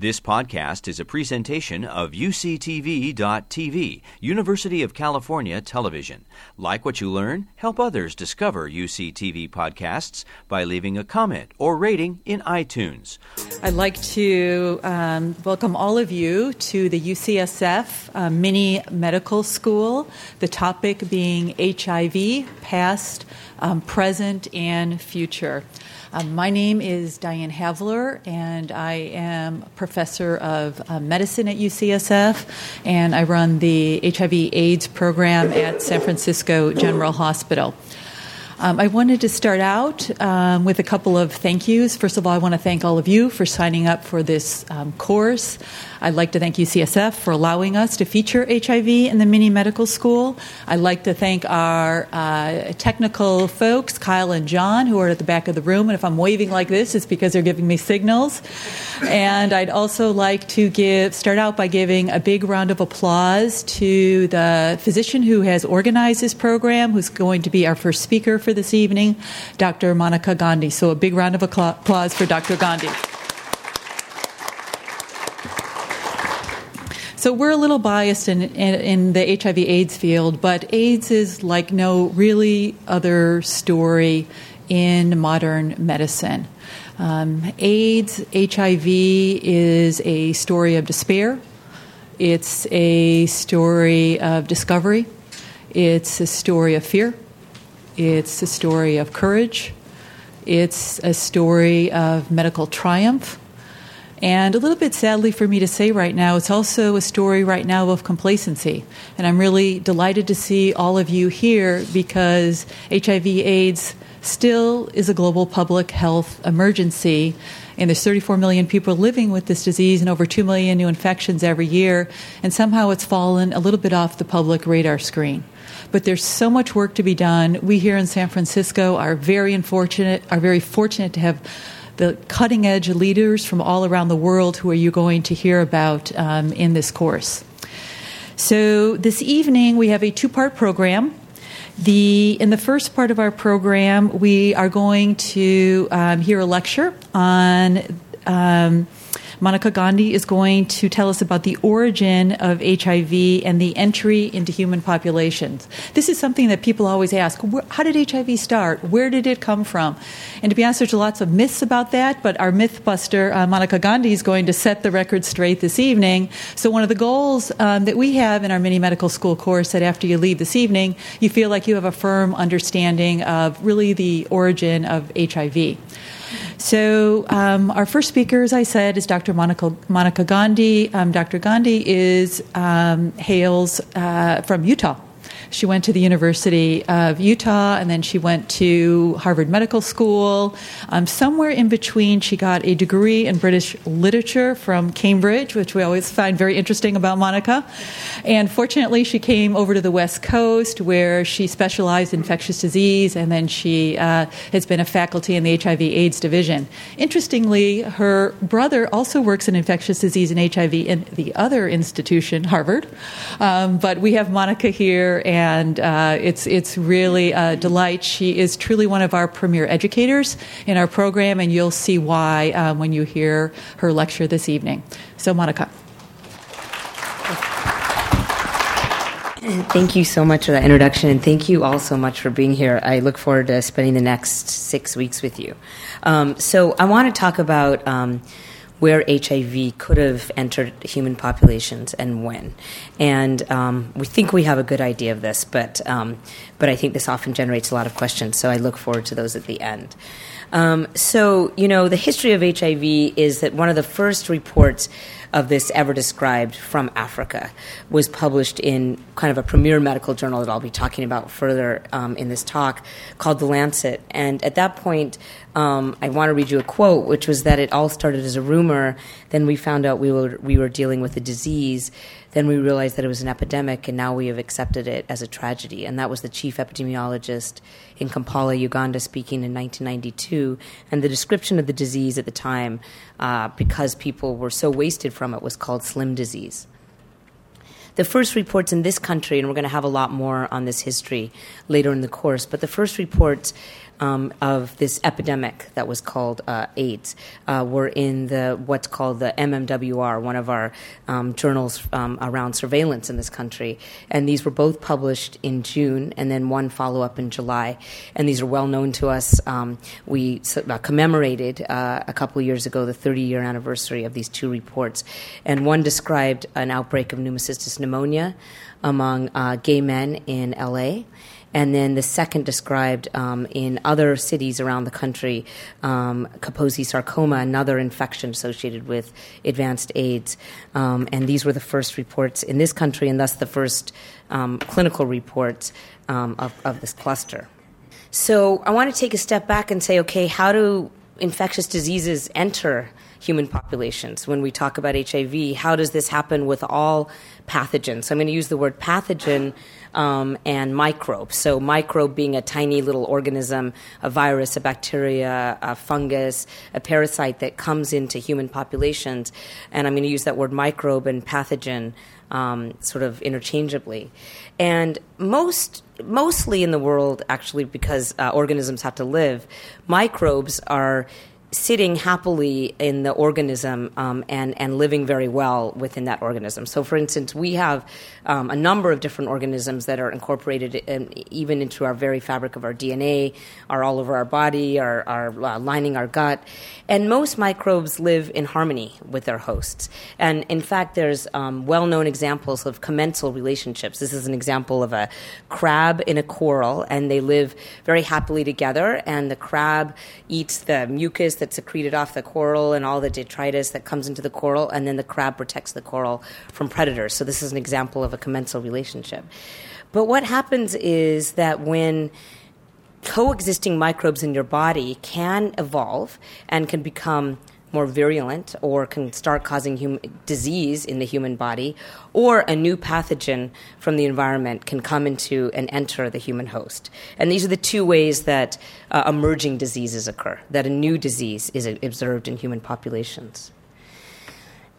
This podcast is a presentation of UCTV.tv, University of California Television. Like what you learn, help others discover UCTV podcasts by leaving a comment or rating in iTunes. I'd like to um, welcome all of you to the UCSF uh, Mini Medical School, the topic being HIV, past, um, present, and future. Um, my name is Diane Havler, and I am professor of uh, medicine at UCSF, and I run the HIV/AIDS program at San Francisco General Hospital. Um, I wanted to start out um, with a couple of thank yous. First of all, I want to thank all of you for signing up for this um, course. I'd like to thank UCSF for allowing us to feature HIV in the mini medical school. I'd like to thank our uh, technical folks, Kyle and John, who are at the back of the room. And if I'm waving like this, it's because they're giving me signals. And I'd also like to give start out by giving a big round of applause to the physician who has organized this program, who's going to be our first speaker for this evening, Dr. Monica Gandhi. So a big round of applause for Dr. Gandhi. So we're a little biased in, in, in the HIV AIDS field, but AIDS is like no really other story in modern medicine. Um, AIDS, HIV is a story of despair. It's a story of discovery. It's a story of fear. It's a story of courage. It's a story of medical triumph. And a little bit sadly for me to say right now, it's also a story right now of complacency. And I'm really delighted to see all of you here because HIV AIDS still is a global public health emergency. And there's 34 million people living with this disease and over 2 million new infections every year. And somehow it's fallen a little bit off the public radar screen but there's so much work to be done. We here in San Francisco are very unfortunate, are very fortunate to have the cutting edge leaders from all around the world who are you going to hear about um, in this course. So this evening we have a two part program. The, in the first part of our program, we are going to um, hear a lecture on um, Monica Gandhi is going to tell us about the origin of HIV and the entry into human populations. This is something that people always ask how did HIV start? Where did it come from? And to be honest, there's lots of myths about that, but our mythbuster, uh, Monica Gandhi, is going to set the record straight this evening. So, one of the goals um, that we have in our mini medical school course that after you leave this evening, you feel like you have a firm understanding of really the origin of HIV. So, um, our first speaker, as I said, is Dr. Monica, Monica Gandhi. Um, Dr. Gandhi is um, hails uh, from Utah. She went to the University of Utah and then she went to Harvard Medical School. Um, somewhere in between, she got a degree in British literature from Cambridge, which we always find very interesting about Monica. And fortunately, she came over to the West Coast where she specialized in infectious disease and then she uh, has been a faculty in the HIV AIDS division. Interestingly, her brother also works in infectious disease and HIV in the other institution, Harvard. Um, but we have Monica here and and uh, it's it's really a delight. She is truly one of our premier educators in our program, and you'll see why um, when you hear her lecture this evening. So, Monica. Thank you so much for that introduction, and thank you all so much for being here. I look forward to spending the next six weeks with you. Um, so, I want to talk about. Um, where HIV could have entered human populations and when. And um, we think we have a good idea of this, but, um, but I think this often generates a lot of questions, so I look forward to those at the end. Um, so, you know, the history of HIV is that one of the first reports of this ever described from Africa was published in kind of a premier medical journal that I'll be talking about further um, in this talk called The Lancet. And at that point, um, I want to read you a quote, which was that it all started as a rumor. Then we found out we were, we were dealing with a disease then we realized that it was an epidemic, and now we have accepted it as a tragedy. And that was the chief epidemiologist in Kampala, Uganda, speaking in 1992. And the description of the disease at the time, uh, because people were so wasted from it, was called slim disease. The first reports in this country, and we're going to have a lot more on this history later in the course, but the first reports um, of this epidemic that was called uh, AIDS uh, were in the what's called the MMWR, one of our um, journals um, around surveillance in this country. And these were both published in June, and then one follow up in July. And these are well known to us. Um, we uh, commemorated uh, a couple years ago the 30 year anniversary of these two reports, and one described an outbreak of pneumocystis pneumonia among uh, gay men in LA. And then the second described um, in other cities around the country, um, Kaposi sarcoma, another infection associated with advanced AIDS. Um, and these were the first reports in this country, and thus the first um, clinical reports um, of, of this cluster. So I want to take a step back and say, okay, how do infectious diseases enter human populations. When we talk about HIV, how does this happen with all pathogens? So I'm going to use the word pathogen um, and microbe. So, microbe being a tiny little organism, a virus, a bacteria, a fungus, a parasite that comes into human populations. And I'm going to use that word microbe and pathogen um, sort of interchangeably. And most, mostly in the world, actually, because uh, organisms have to live, microbes are sitting happily in the organism um, and, and living very well within that organism. So, for instance, we have um, a number of different organisms that are incorporated in, even into our very fabric of our DNA, are all over our body, are, are uh, lining our gut. And most microbes live in harmony with their hosts. And in fact, there's um, well known examples of commensal relationships. This is an example of a crab in a coral, and they live very happily together, and the crab eats the mucus that's secreted off the coral and all the detritus that comes into the coral, and then the crab protects the coral from predators. So, this is an example of a commensal relationship. But what happens is that when coexisting microbes in your body can evolve and can become more virulent or can start causing hum- disease in the human body, or a new pathogen from the environment can come into and enter the human host. And these are the two ways that uh, emerging diseases occur, that a new disease is observed in human populations.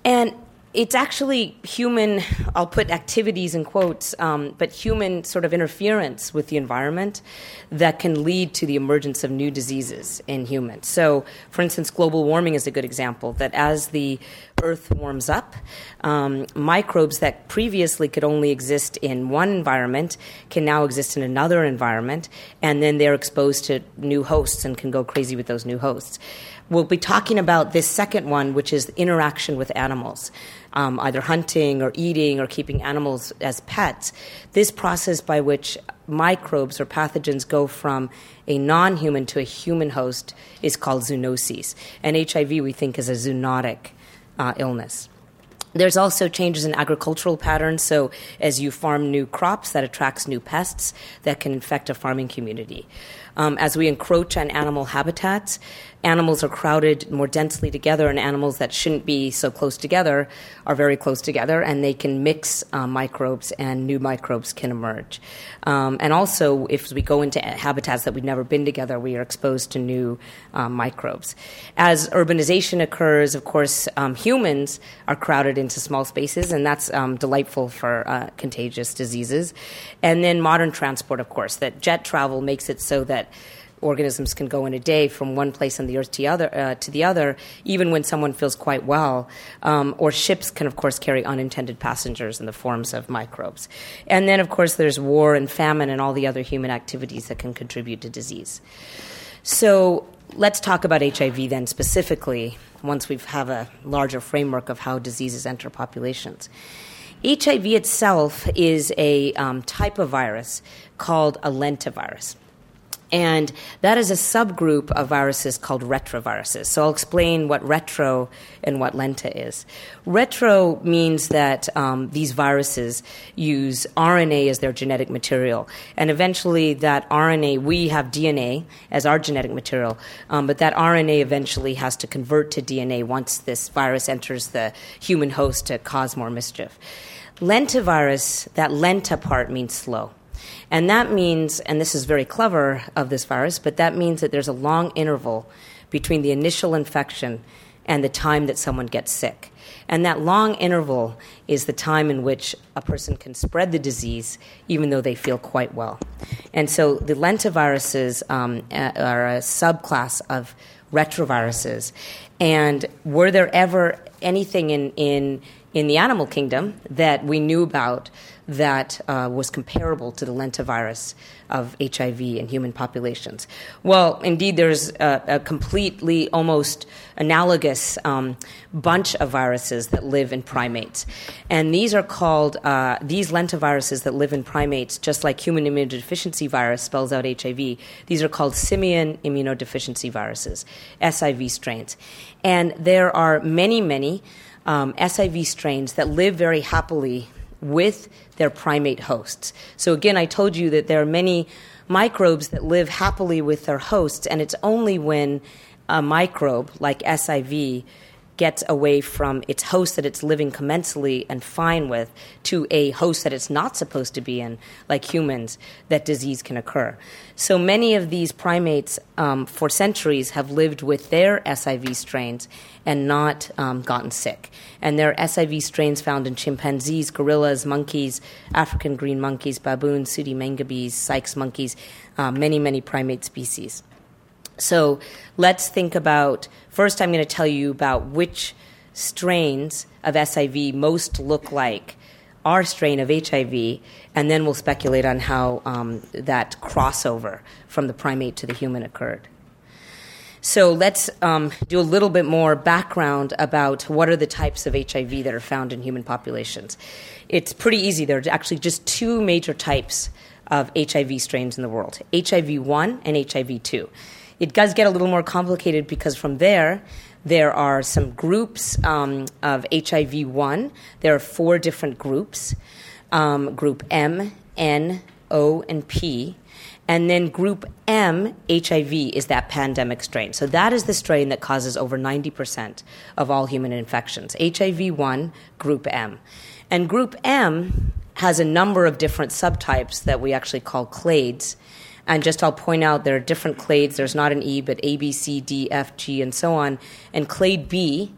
And it's actually human, I'll put activities in quotes, um, but human sort of interference with the environment that can lead to the emergence of new diseases in humans. So, for instance, global warming is a good example that as the Earth warms up, um, microbes that previously could only exist in one environment can now exist in another environment, and then they're exposed to new hosts and can go crazy with those new hosts. We'll be talking about this second one, which is interaction with animals, um, either hunting or eating or keeping animals as pets. This process by which microbes or pathogens go from a non human to a human host is called zoonoses. And HIV, we think, is a zoonotic uh, illness. There's also changes in agricultural patterns. So, as you farm new crops, that attracts new pests that can infect a farming community. Um, as we encroach on animal habitats, animals are crowded more densely together, and animals that shouldn't be so close together are very close together, and they can mix uh, microbes, and new microbes can emerge. Um, and also, if we go into habitats that we've never been together, we are exposed to new um, microbes. As urbanization occurs, of course, um, humans are crowded into small spaces, and that's um, delightful for uh, contagious diseases. And then modern transport, of course, that jet travel makes it so that organisms can go in a day from one place on the earth to the other, uh, to the other even when someone feels quite well. Um, or ships can, of course, carry unintended passengers in the forms of microbes. And then, of course, there's war and famine and all the other human activities that can contribute to disease. So let's talk about HIV then specifically once we have a larger framework of how diseases enter populations. HIV itself is a um, type of virus called a lentivirus. And that is a subgroup of viruses called retroviruses. So I'll explain what retro and what lenta is. Retro means that um, these viruses use RNA as their genetic material. And eventually, that RNA, we have DNA as our genetic material, um, but that RNA eventually has to convert to DNA once this virus enters the human host to cause more mischief. Lentivirus, that lenta part means slow. And that means, and this is very clever of this virus, but that means that there's a long interval between the initial infection and the time that someone gets sick. And that long interval is the time in which a person can spread the disease even though they feel quite well. And so the lentiviruses um, are a subclass of retroviruses. And were there ever anything in, in, in the animal kingdom that we knew about that uh, was comparable to the lentivirus of HIV in human populations? Well, indeed, there's a, a completely almost analogous um, bunch of viruses that live in primates. And these are called, uh, these lentiviruses that live in primates, just like human immunodeficiency virus spells out HIV, these are called simian immunodeficiency viruses, SIV strains. And there are many, many um, SIV strains that live very happily with their primate hosts. So, again, I told you that there are many microbes that live happily with their hosts, and it's only when a microbe like SIV gets away from its host that it's living commensally and fine with to a host that it's not supposed to be in, like humans, that disease can occur. So many of these primates, um, for centuries, have lived with their SIV strains and not um, gotten sick. And there are SIV strains found in chimpanzees, gorillas, monkeys, African green monkeys, baboons, sooty mangabeys, Sykes monkeys, uh, many, many primate species. So let's think about first, I'm going to tell you about which strains of SIV most look like our strain of HIV, and then we'll speculate on how um, that crossover from the primate to the human occurred. So let's um, do a little bit more background about what are the types of HIV that are found in human populations. It's pretty easy. There are actually just two major types of HIV strains in the world HIV 1 and HIV 2. It does get a little more complicated because from there, there are some groups um, of HIV 1. There are four different groups um, group M, N, O, and P. And then group M, HIV, is that pandemic strain. So that is the strain that causes over 90% of all human infections. HIV 1, group M. And group M has a number of different subtypes that we actually call clades. And just I'll point out there are different clades. There's not an E, but A, B, C, D, F, G, and so on. And clade B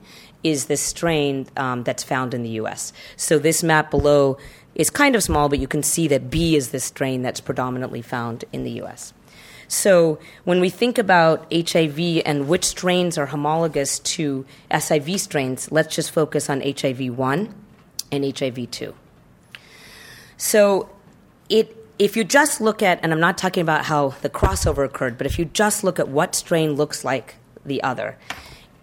is this strain um, that's found in the US. So this map below is kind of small, but you can see that B is this strain that's predominantly found in the US. So when we think about HIV and which strains are homologous to SIV strains, let's just focus on HIV 1 and HIV 2. So it if you just look at, and I'm not talking about how the crossover occurred, but if you just look at what strain looks like the other,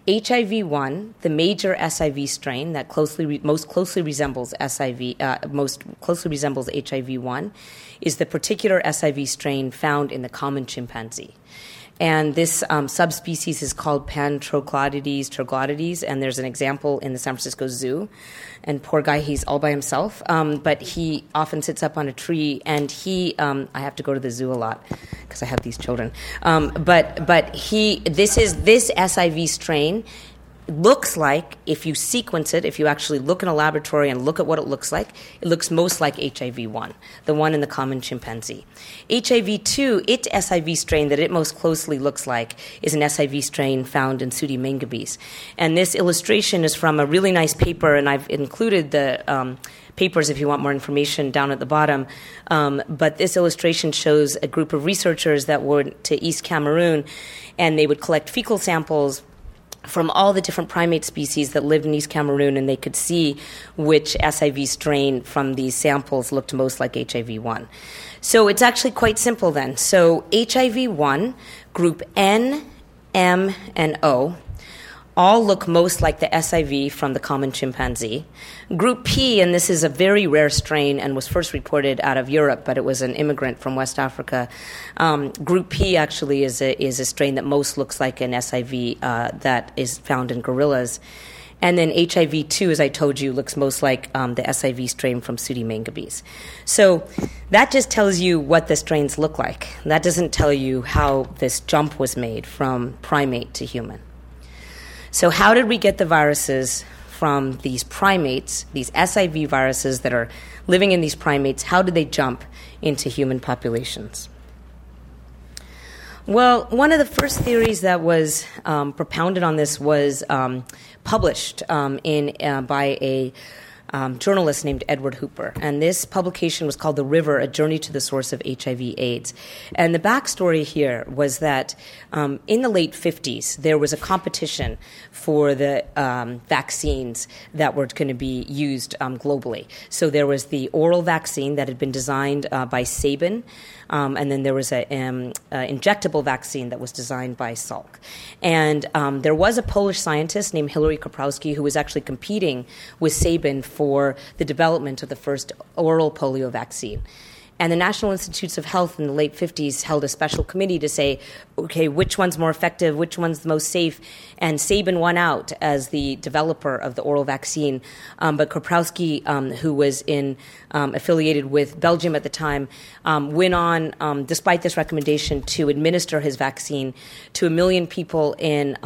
HIV 1, the major SIV strain that closely most closely resembles SIV, uh, most closely resembles HIV 1, is the particular SIV strain found in the common chimpanzee. And this um, subspecies is called Pantroglodides troglodides, and there's an example in the San Francisco Zoo. And poor guy, he's all by himself, um, but he often sits up on a tree. And he, um, I have to go to the zoo a lot because I have these children. Um, but but he, this is this SIV strain looks like, if you sequence it, if you actually look in a laboratory and look at what it looks like, it looks most like HIV 1, the one in the common chimpanzee. HIV 2, its SIV strain that it most closely looks like, is an SIV strain found in Sooty mangabeys. And this illustration is from a really nice paper, and I've included the um, papers if you want more information down at the bottom. Um, but this illustration shows a group of researchers that went to East Cameroon and they would collect fecal samples from all the different primate species that lived in East Cameroon, and they could see which SIV strain from these samples looked most like HIV 1. So it's actually quite simple then. So HIV 1, group N, M, and O all look most like the SIV from the common chimpanzee. Group P, and this is a very rare strain and was first reported out of Europe, but it was an immigrant from West Africa. Um, group P actually is a, is a strain that most looks like an SIV uh, that is found in gorillas. And then HIV 2, as I told you, looks most like um, the SIV strain from Sooty mangabeys. So that just tells you what the strains look like. That doesn't tell you how this jump was made from primate to human. So, how did we get the viruses from these primates, these SIV viruses that are living in these primates? How did they jump into human populations? Well, one of the first theories that was um, propounded on this was um, published um, in uh, by a um, journalist named Edward Hooper. And this publication was called The River A Journey to the Source of HIV/AIDS. And the backstory here was that um, in the late 50s, there was a competition for the um, vaccines that were going to be used um, globally. So there was the oral vaccine that had been designed uh, by Sabin. Um, and then there was an um, injectable vaccine that was designed by Salk. And um, there was a Polish scientist named Hilary Koprowski who was actually competing with Sabin for the development of the first oral polio vaccine. And the National Institutes of Health in the late 50s held a special committee to say, okay, which one's more effective, which one's the most safe. And Sabin won out as the developer of the oral vaccine. Um, but Koprowski, um, who was in um, affiliated with Belgium at the time, um, went on, um, despite this recommendation, to administer his vaccine to a million people in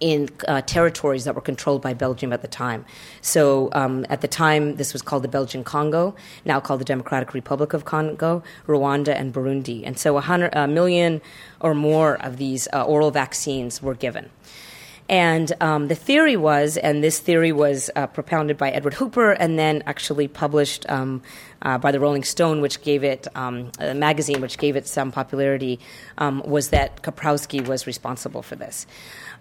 in uh, territories that were controlled by Belgium at the time. So um, at the time, this was called the Belgian Congo, now called the Democratic Republic of Congo, Rwanda, and Burundi. And so a, million or more of these uh, oral vaccines were given. And um, the theory was, and this theory was uh, propounded by Edward Hooper and then actually published um, uh, by the Rolling Stone, which gave it um, a magazine, which gave it some popularity, um, was that Koprowski was responsible for this.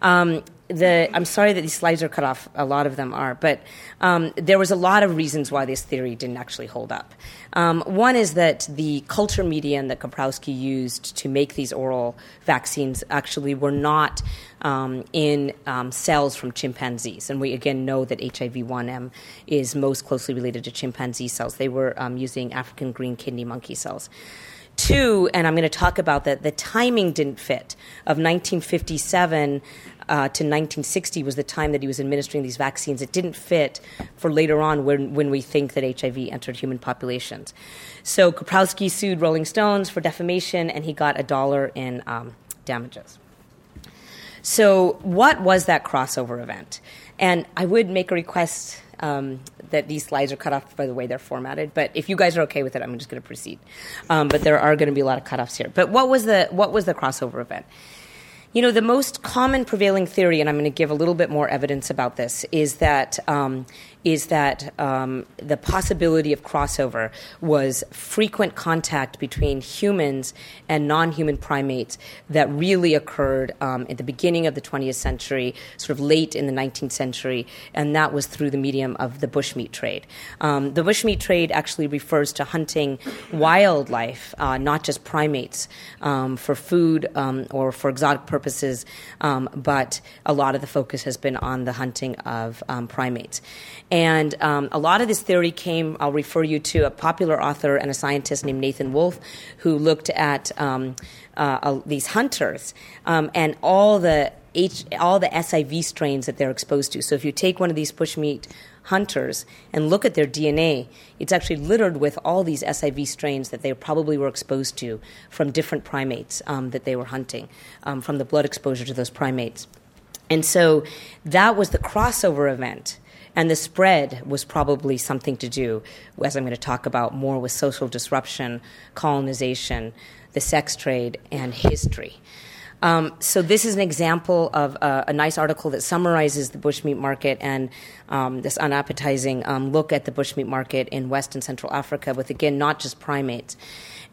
Um, the, I'm sorry that these slides are cut off. A lot of them are, but um, there was a lot of reasons why this theory didn't actually hold up. Um, one is that the culture medium that Koprowski used to make these oral vaccines actually were not um, in cells from chimpanzees, and we again know that HIV-1M is most closely related to chimpanzee cells. They were um, using African green kidney monkey cells. Two, and I'm going to talk about that, the timing didn't fit. Of 1957 uh, to 1960 was the time that he was administering these vaccines. It didn't fit for later on when, when we think that HIV entered human populations. So Koprowski sued Rolling Stones for defamation, and he got a dollar in um, damages. So, what was that crossover event? And I would make a request um, that these slides are cut off by the way they're formatted. But if you guys are okay with it, I'm just going to proceed. Um, but there are going to be a lot of cutoffs here. But what was the what was the crossover event? You know, the most common prevailing theory, and I'm going to give a little bit more evidence about this, is that um, is that um, the possibility of crossover was frequent contact between humans and non-human primates that really occurred um, at the beginning of the 20th century, sort of late in the 19th century, and that was through the medium of the bushmeat trade. Um, the bushmeat trade actually refers to hunting wildlife, uh, not just primates, um, for food um, or for exotic purposes, um, but a lot of the focus has been on the hunting of primates. Um, a lot of this theory came, I'll refer you to a popular author and a scientist named Nathan Wolfe, who looked at um, uh, uh, these hunters um, and all the H, all the SIV strains that they're exposed to. So if you take one of these bushmeat hunters and look at their DNA, it's actually littered with all these SIV strains that they probably were exposed to from different primates um, that they were hunting, um, from the blood exposure to those primates. And so that was the crossover event and the spread was probably something to do, as I'm going to talk about more, with social disruption, colonization, the sex trade, and history. Um, so this is an example of a, a, nice article that summarizes the bushmeat market and um, this unappetizing um, look at the bushmeat market in West and Central Africa, with again not just primates.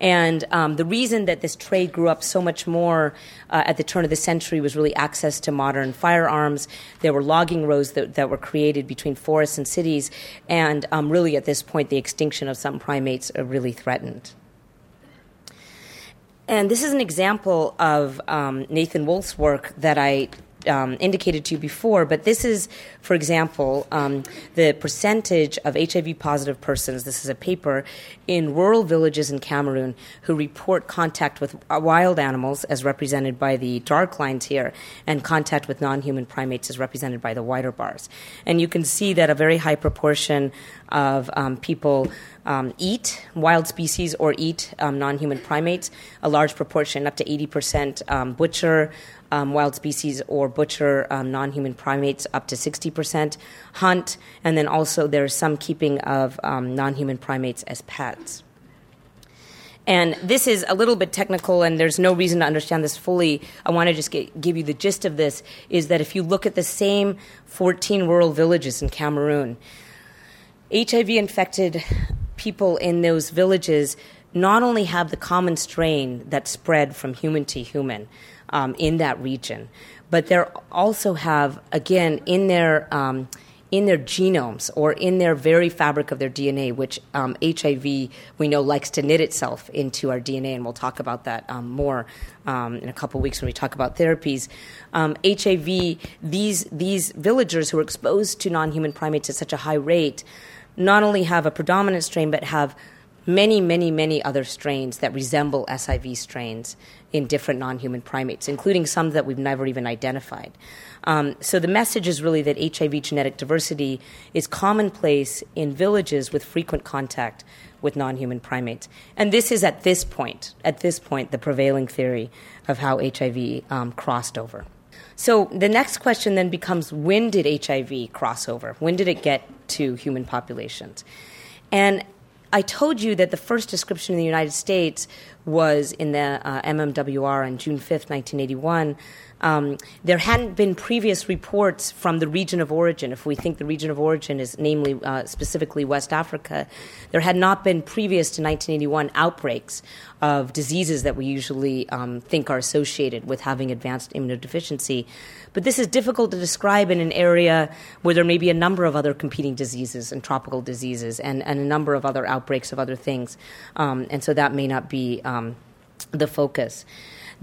And um, the reason that this trade grew up so much more uh, at the turn of the century was really access to modern firearms. There were logging roads that, that were created between forests and cities, and um, really at this point, the extinction of some primates are really threatened. And this is an example of um, Nathan Wolfe's work that I um, indicated to you before, but this is, for example, um, the percentage of HIV positive persons, this is a paper, in rural villages in Cameroon who report contact with wild animals, as represented by the dark lines here, and contact with non human primates, as represented by the wider bars. And you can see that a very high proportion of um, people um, eat wild species or eat um, non human primates, a large proportion, up to 80%, um, butcher um, wild species or butcher um, non human primates, up to 60%, hunt, and then also there's some keeping of um, non human primates as pets. And this is a little bit technical, and there's no reason to understand this fully. I want to just get, give you the gist of this is that if you look at the same 14 rural villages in Cameroon, HIV infected people in those villages not only have the common strain that spread from human to human um, in that region, but they also have, again, in their um, in their genomes or in their very fabric of their DNA, which um, HIV we know likes to knit itself into our DNA, and we'll talk about that um, more um, in a couple weeks when we talk about therapies. HIV, um, these these villagers who are exposed to non-human primates at such a high rate, not only have a predominant strain, but have many, many, many other strains that resemble SIV strains in different non human primates, including some that we've never even identified. Um, so the message is really that HIV genetic diversity is commonplace in villages with frequent contact with non human primates. And this is at this point, at this point, the prevailing theory of how HIV um, crossed over. So the next question then becomes when did HIV cross over? When did it get to human populations? And I told you that the first description in the United States was in the uh, MMWR on June 5th, 1981. Um, there hadn't been previous reports from the region of origin. If we think the region of origin is namely uh, specifically West Africa, there had not been previous to 1981 outbreaks of diseases that we usually um, think are associated with having advanced immunodeficiency. But this is difficult to describe in an area where there may be a number of other competing diseases and tropical diseases and, and a number of other outbreaks of other things. Um, and so that may not be um, the focus.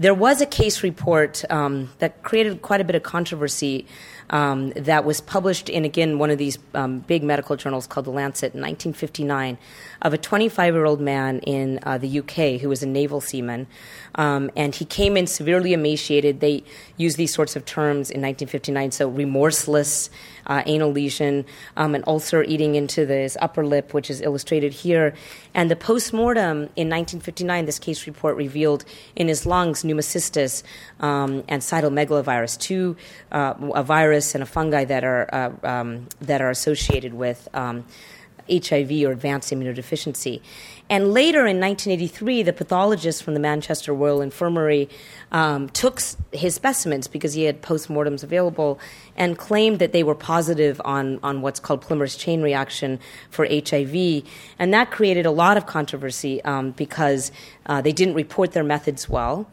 There was a case report um, that created quite a bit of controversy um, that was published in, again, one of these um, big medical journals called The Lancet in 1959 of a 25 year old man in uh, the UK who was a naval seaman. Um, and he came in severely emaciated. They used these sorts of terms in 1959, so remorseless, uh, anal lesion, um, an ulcer eating into his upper lip, which is illustrated here. And the post mortem in 1959, this case report revealed in his lungs pneumocystis um, and cytomegalovirus, two uh, a virus and a fungi that are uh, um, that are associated with. Um, HIV or advanced immunodeficiency. And later in 1983, the pathologist from the Manchester Royal Infirmary um, took his specimens because he had postmortems available and claimed that they were positive on, on what's called polymerase chain reaction for HIV. And that created a lot of controversy um, because uh, they didn't report their methods well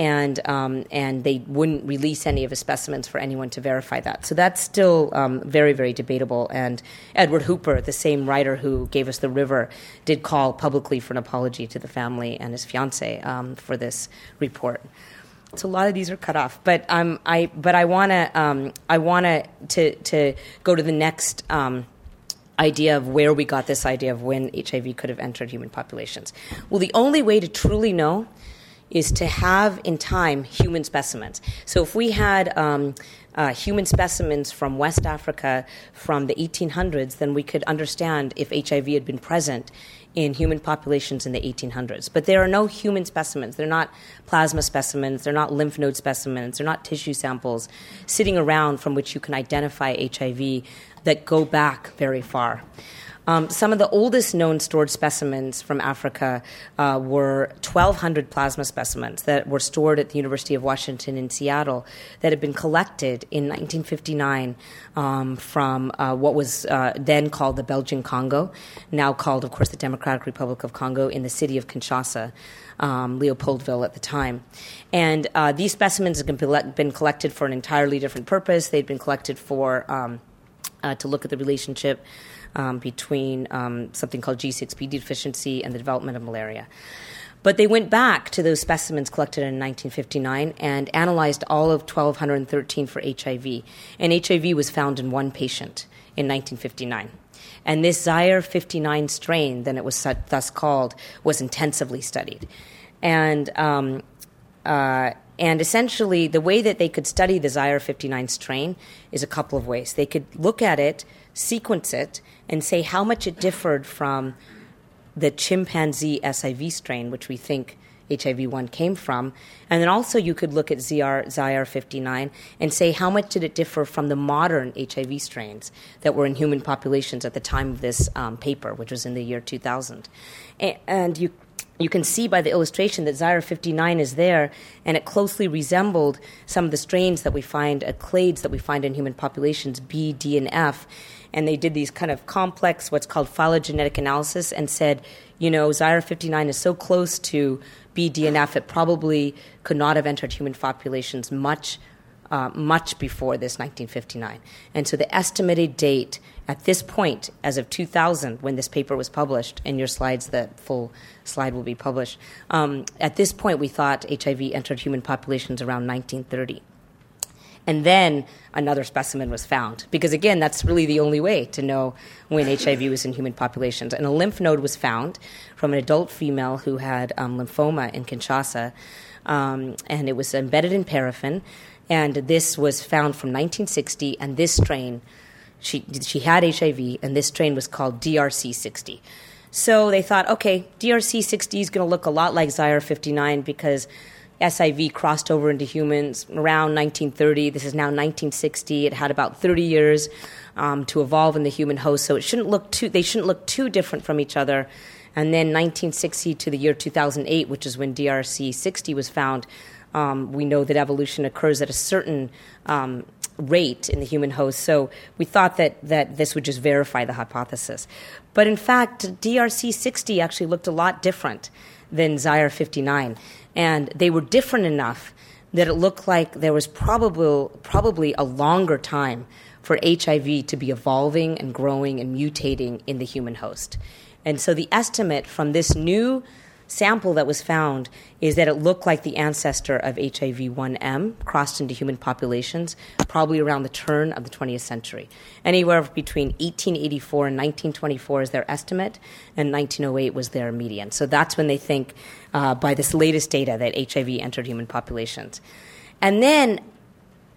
and um, and they wouldn't release any of his specimens for anyone to verify that. So that's still um, very very debatable. And Edward Hooper, the same writer who gave us the river, did call publicly for an apology to the family and his fiance um, for this report. So a lot of these are cut off, but um, I but I wanna um, I wanna to to go to the next um, idea of where we got this idea of when HIV could have entered human populations. Well, the only way to truly know is to have in time human specimens. So if we had um, uh, human specimens from West Africa from the 1800s, then we could understand if HIV had been present in human populations in the 1800s. But there are no human specimens. They're not plasma specimens, they're not lymph node specimens, they're not tissue samples sitting around from which you can identify HIV that go back very far. Um, some of the oldest known stored specimens from Africa uh, were 1,200 plasma specimens that were stored at the University of Washington in Seattle that had been collected in 1959 um, from uh, what was uh, then called the Belgian Congo, now called, of course, the Democratic Republic of Congo, in the city of Kinshasa. Um, Leopoldville at the time. And uh, these specimens had been, collected for an entirely different purpose. They'd been collected for um, uh, to look at the relationship um, between um, something called G6PD deficiency and the development of malaria. But they went back to those specimens collected in 1959 and analyzed all of 1,213 for HIV. And HIV was found in one patient in 1959. And this Zaire 59 strain, then it was thus called, was intensively studied. And, um, uh, and essentially, the way that they could study the Zaire 59 strain is a couple of ways. They could look at it, sequence it, and say how much it differed from the chimpanzee SIV strain, which we think HIV 1 came from. And then also you could look at ZR, Zaire 59 and say how much did it differ from the modern HIV strains that were in human populations at the time of this um, paper, which was in the year 2000. And, and you you can see by the illustration that Zaire 59 is there, and it closely resembled some of the strains that we find, uh, clades that we find in human populations, B, D, and F. And they did these kind of complex, what's called phylogenetic analysis, and said, you know, Zaire 59 is so close to BDNF, it probably could not have entered human populations much uh, much before this 1959. And so the estimated date at this point, as of 2000, when this paper was published, in your slides, the full slide will be published, um, at this point we thought HIV entered human populations around 1930. And then another specimen was found. Because again, that's really the only way to know when HIV was in human populations. And a lymph node was found from an adult female who had um, lymphoma in Kinshasa. Um, and it was embedded in paraffin and this was found from 1960, and this strain, she, she had HIV, and this strain was called DRC60. So they thought, okay, DRC60 is going to look a lot like Zaire 59 because SIV crossed over into humans around 1930. This is now 1960. It had about 30 years um, to evolve in the human host, so it shouldn't look too. They shouldn't look too different from each other. And then 1960 to the year 2008, which is when DRC60 was found, um, we know that evolution occurs at a certain um, rate in the human host. So we thought that, that this would just verify the hypothesis. But in fact, DRC 60 actually looked a lot different than Zaire 59. And they were different enough that it looked like there was probably, probably a longer time for HIV to be evolving and growing and mutating in the human host. And so the estimate from this new sample that was found is that it looked like the ancestor of HIV 1M crossed into human populations, probably around the turn of the 20th century. Anywhere between 1884 and 1924 is their estimate, and 1908 was their median. So that's when they think, uh, by this latest data, that HIV entered human populations. And then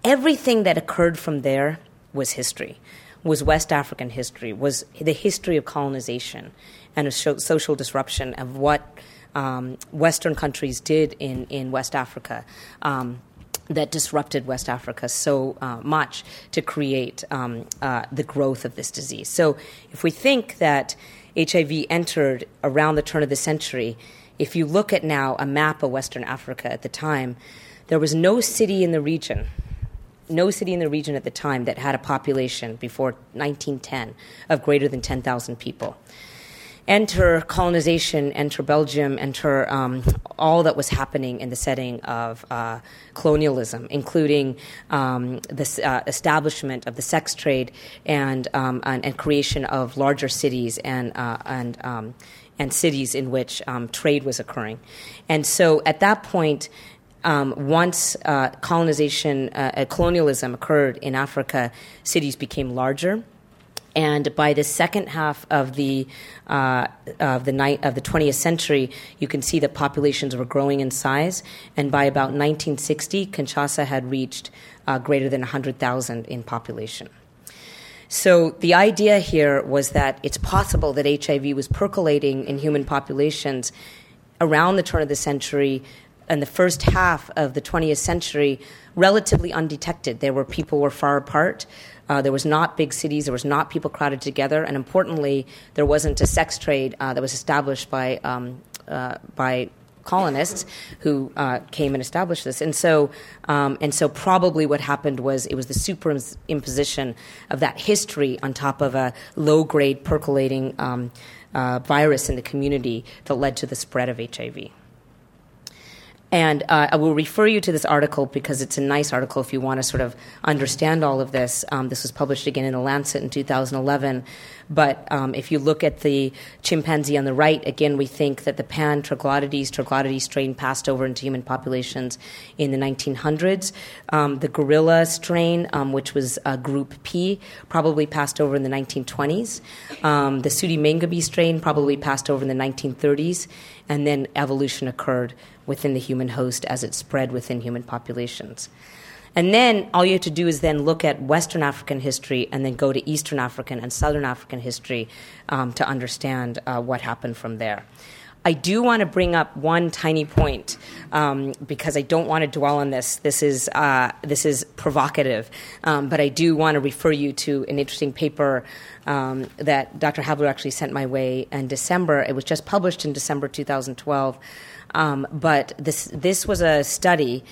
everything that occurred from there was history was West African history, was the history of colonization and a social disruption of what um, Western countries did in, in West Africa. Um, that disrupted West Africa so uh, much to create um, uh, the growth of this disease. So, if we think that HIV entered around the turn of the century, if you look at now a map of Western Africa at the time, there was no city in the region, no city in the region at the time that had a population before 1910 of greater than 10,000 people enter colonization, enter Belgium, enter um, all that was happening in the setting of uh, colonialism, including um, the uh, establishment of the sex trade and, um, and, and, creation of larger cities and, uh, and, um, and cities in which um, trade was occurring. And so at that point, um, once uh, colonization, uh, uh, colonialism occurred in Africa, cities became larger and by the second half of the uh, of the night of the 20th century, you can see that populations were growing in size. And by about 1960, Kinshasa had reached uh, greater than 100,000 in population. So the idea here was that it's possible that HIV was percolating in human populations around the turn of the century and the first half of the 20th century relatively undetected. There were people were far apart. Uh, there was not big cities. There was not people crowded together, and importantly, there wasn't a sex trade uh, that was established by um, uh, by colonists who uh, came and established this. And so, um, and so, probably what happened was it was the superimposition of that history on top of a low grade percolating um, uh, virus in the community that led to the spread of HIV. And uh, I will refer you to this article because it's a nice article if you want to sort of understand all of this. Um, this was published again in The Lancet in 2011. But um, if you look at the chimpanzee on the right, again, we think that the pan troglodytes, troglodytes strain passed over into human populations in the 1900s. Um, the gorilla strain, um, which was uh, group P, probably passed over in the 1920s. Um, the Sudi-Mangabe strain probably passed over in the 1930s. And then evolution occurred within the human host as it spread within human populations. And then all you have to do is then look at Western African history and then go to Eastern African and Southern African history um, to understand uh, what happened from there. I do want to bring up one tiny point um, because I don't want to dwell on this. This is uh, this is provocative, um, but I do want to refer you to an interesting paper um, that Dr. Habler actually sent my way in December. It was just published in December 2012, um, but this this was a study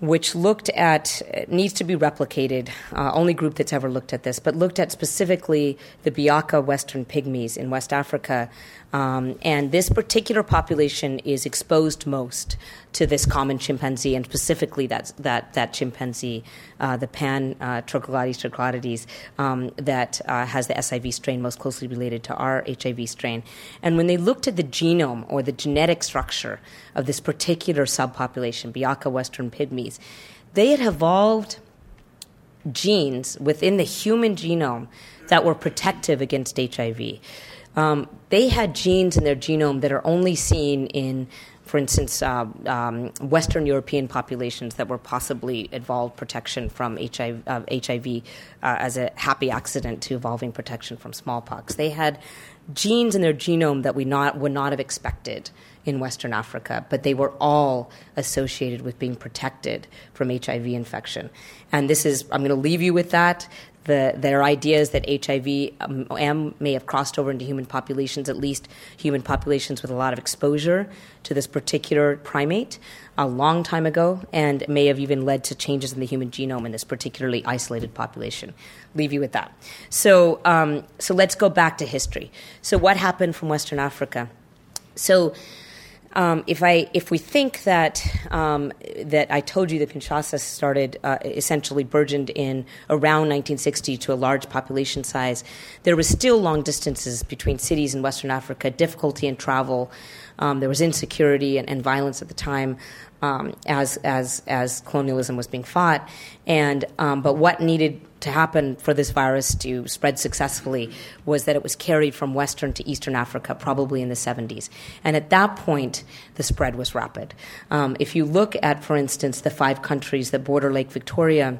which looked at needs to be replicated. Uh, only group that's ever looked at this, but looked at specifically the Biaka Western Pygmies in West Africa, um, and this particular population is exposed most to this common chimpanzee, and specifically that that that chimpanzee, uh, the Pan uh, trochilides um, that uh, has the SIV strain most closely related to our HIV strain. And when they looked at the genome or the genetic structure of this particular subpopulation, Biaka Western Pygmies, they had evolved genes within the human genome that were protective against HIV. Um, they had genes in their genome that are only seen in, for instance, uh, um, Western European populations that were possibly evolved protection from HIV, uh, HIV uh, as a happy accident to evolving protection from smallpox. They had genes in their genome that we not, would not have expected in Western Africa, but they were all associated with being protected from HIV infection. And this is, I'm going to leave you with that the, their ideas that HIV um, may have crossed over into human populations, at least human populations with a lot of exposure to this particular primate a long time ago, and may have even led to changes in the human genome in this particularly isolated population. Leave you with that. So, um, so let's go back to history. So, what happened from Western Africa? So, um, if I if we think that um, that I told you that Kinshasa started uh, essentially burgeoned in around 1960 to a large population size, there was still long distances between cities in Western Africa, difficulty in travel. Um, there was insecurity and, and, violence at the time um, as as as colonialism was being fought, and um, but what needed to happen for this virus to spread successfully was that it was carried from Western to Eastern Africa, probably in the 70s. And at that point, the spread was rapid. Um, if you look at, for instance, the five countries that border Lake Victoria,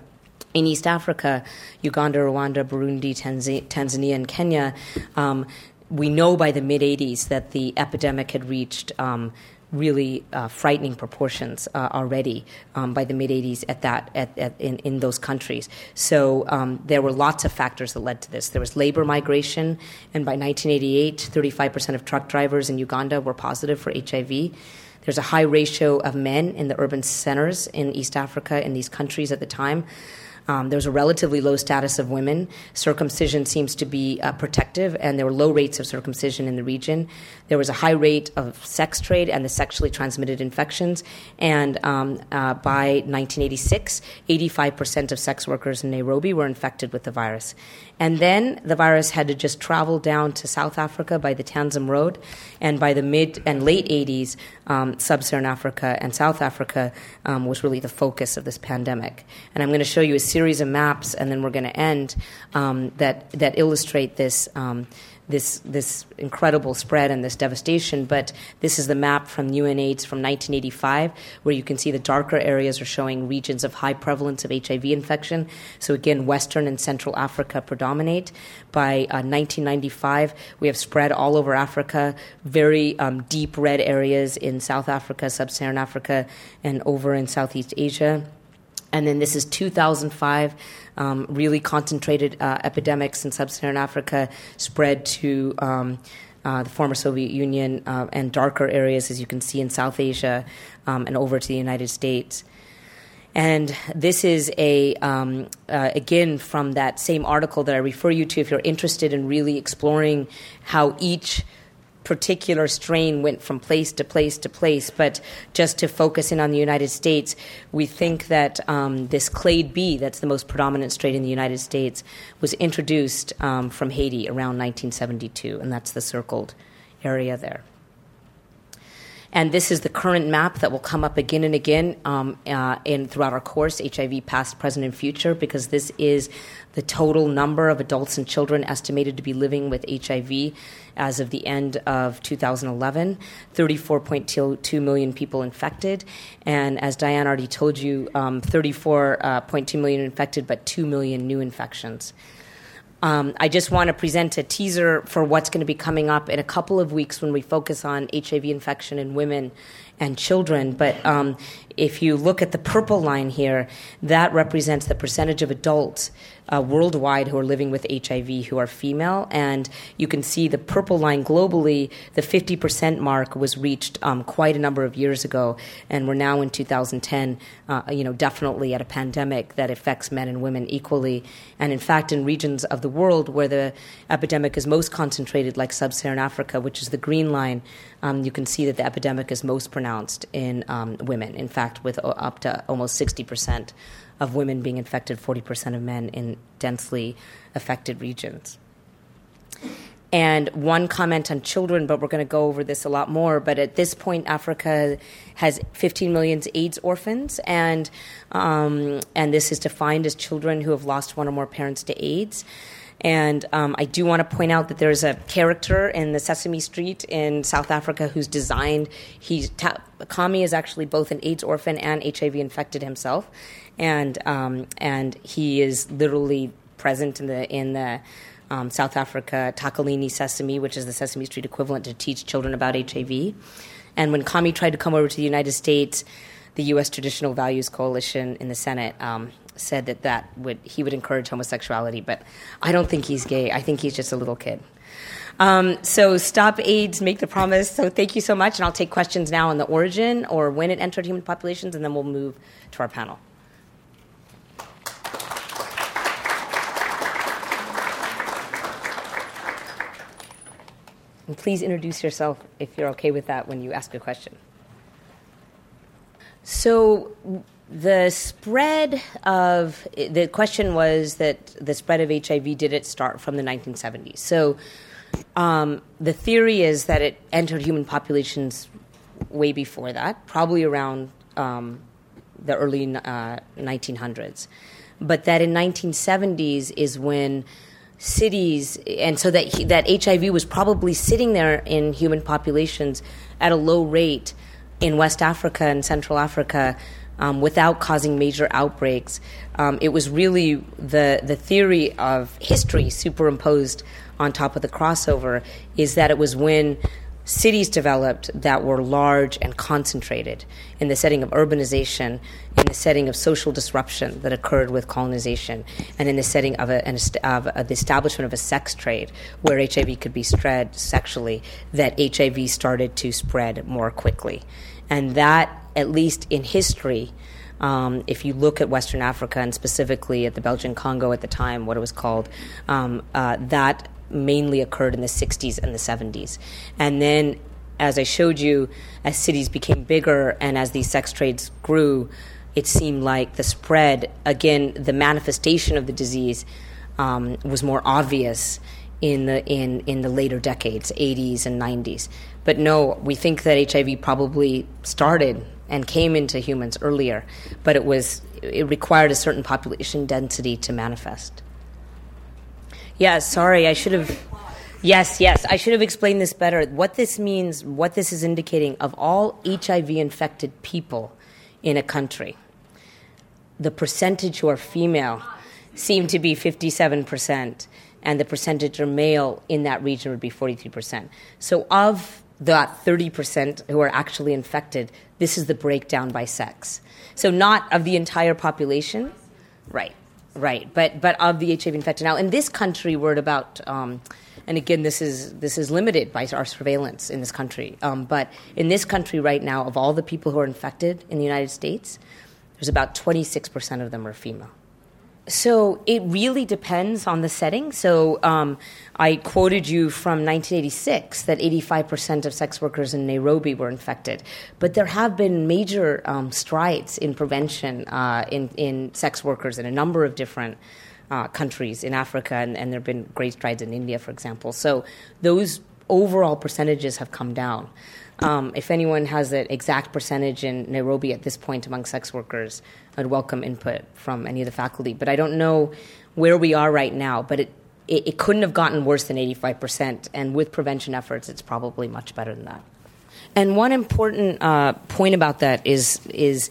in East Africa, Uganda, Rwanda, Burundi, Tanzania, and Kenya, um, we know by the mid 80s that the epidemic had reached um, really uh, frightening proportions uh, already um, by the mid 80s at that at, at, in, in those countries. So um, there were lots of factors that led to this. There was labor migration, and by 1988, 35% of truck drivers in Uganda were positive for HIV. There's a high ratio of men in the urban centers in East Africa in these countries at the time. Um, there was a relatively low status of women. Circumcision seems to be uh, protective, and there were low rates of circumcision in the region. There was a high rate of sex trade and the sexually transmitted infections. And um, uh, by 1986, 85% of sex workers in Nairobi were infected with the virus. And then the virus had to just travel down to South Africa by the Tanzam Road. And by the mid and late 80s, um, Sub Saharan Africa and South Africa um, was really the focus of this pandemic. And I'm going to show you a series of maps, and then we're going to end um, that, that illustrate this um, this this incredible spread and this devastation. But this is the map from UNAIDS from 1985, where you can see the darker areas are showing regions of high prevalence of HIV infection. So again, Western and Central Africa predominate. By uh, 1995, we have spread all over Africa, very um, deep red areas in South Africa, Sub-Saharan Africa, and over in Southeast Asia. And then this is 2005 um, really concentrated uh, epidemics in sub-Saharan Africa spread to um, uh, the former Soviet Union uh, and darker areas, as you can see in South Asia, um, and over to the United States. And this is a um, uh, again from that same article that I refer you to if you're interested in really exploring how each particular strain went from place to place to place, but just to focus in on the United States, we think that um, this clade B, that's the most predominant strain in the United States, was introduced um, from Haiti around 1972, and that's the circled area there. And this is the current map that will come up again and again um, uh, in throughout our course, HIV past, present, and future, because this is the total number of adults and children estimated to be living with HIV as of the end of 2011. 34.2 million people infected, and as Diane already told you, um, 34.2 million infected, but 2 million new infections. Um, I just want to present a teaser for what's going to be coming up in a couple of weeks when we focus on HIV infection in women and children. But um, if you look at the purple line here, that represents the percentage of adults uh, worldwide who are living with HIV who are female. And you can see the purple line globally, the 50% mark was reached um, quite a number of years ago. And we're now in 2010, uh, you know, definitely at a pandemic that affects men and women equally. And in fact, in regions of the world where the epidemic is most concentrated, like sub Saharan Africa, which is the green line, um, you can see that the epidemic is most pronounced in um, women. In fact, with up to almost 60% of women being infected, 40% of men in densely affected regions. And one comment on children, but we're going to go over this a lot more. But at this point, Africa has 15 million AIDS orphans, and um, and this is defined as children who have lost one or more parents to AIDS. And um, I do want to point out that there's a character in the Sesame Street in South Africa who's designed. He's ta- Kami is actually both an AIDS orphan and HIV infected himself, and um, and he is literally present in the in the um, South Africa Takalani Sesame, which is the Sesame Street equivalent to teach children about HIV. And when Kami tried to come over to the United States, the U.S. Traditional Values Coalition in the Senate um, said that that would he would encourage homosexuality, but I don't think he's gay. I think he's just a little kid. Um, so stop AIDS, make the promise. So thank you so much, and I'll take questions now on the origin or when it entered human populations, and then we'll move to our panel. And please introduce yourself if you're okay with that when you ask a question. So, the spread of the question was that the spread of HIV did it start from the 1970s? So, um, the theory is that it entered human populations way before that, probably around um, the early uh, 1900s. But that in 1970s is when cities, and so that he, that HIV was probably sitting there in human populations at a low rate in West Africa and Central Africa. Um, without causing major outbreaks, um, it was really the the theory of history superimposed on top of the crossover is that it was when cities developed that were large and concentrated in the setting of urbanization, in the setting of social disruption that occurred with colonization, and in the setting of, a, an, of a, the establishment of a sex trade where HIV could be spread sexually, that HIV started to spread more quickly. And that, at least in history, um, if you look at Western Africa and specifically at the Belgian Congo at the time, what it was called, um, uh, that mainly occurred in the 60s and the 70s. And then, as I showed you, as cities became bigger and as these sex trades grew, it seemed like the spread, again, the manifestation of the disease um, was more obvious in the in in the later decades, 80s and 90s. But no, we think that HIV probably started and came into humans earlier, but it was it required a certain population density to manifest. Yeah, sorry, I should have. Yes, yes, I should have explained this better. What this means, what this is indicating, of all HIV infected people in a country, the percentage who are female seem to be 57%, and the percentage are male in that region would be 43%. So, of that 30% who are actually infected, this is the breakdown by sex. So, not of the entire population, right? Right, but but of the HIV infected now in this country, we're at about, um, and again, this is this is limited by our surveillance in this country. Um, but in this country right now, of all the people who are infected in the United States, there's about 26 percent of them are female. So it really depends on the setting. So um, I quoted you from 1986 that 85% of sex workers in Nairobi were infected, but there have been major um, strides in prevention uh, in in sex workers in a number of different. Uh, countries in Africa, and, and there have been great strides in India, for example. So those overall percentages have come down. Um, if anyone has an exact percentage in Nairobi at this point among sex workers, I'd welcome input from any of the faculty. But I don't know where we are right now, but it, it, it couldn't have gotten worse than 85%. And with prevention efforts, it's probably much better than that. And one important uh, point about that is, is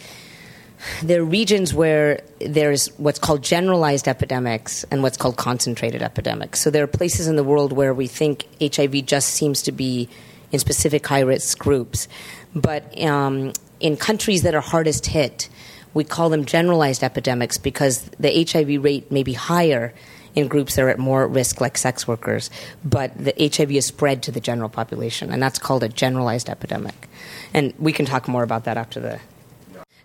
there are regions where there's what's called generalized epidemics and what's called concentrated epidemics. So there are places in the world where we think HIV just seems to be in specific high risk groups. But um, in countries that are hardest hit, we call them generalized epidemics because the HIV rate may be higher in groups that are at more risk, like sex workers, but the HIV is spread to the general population, and that's called a generalized epidemic. And we can talk more about that after the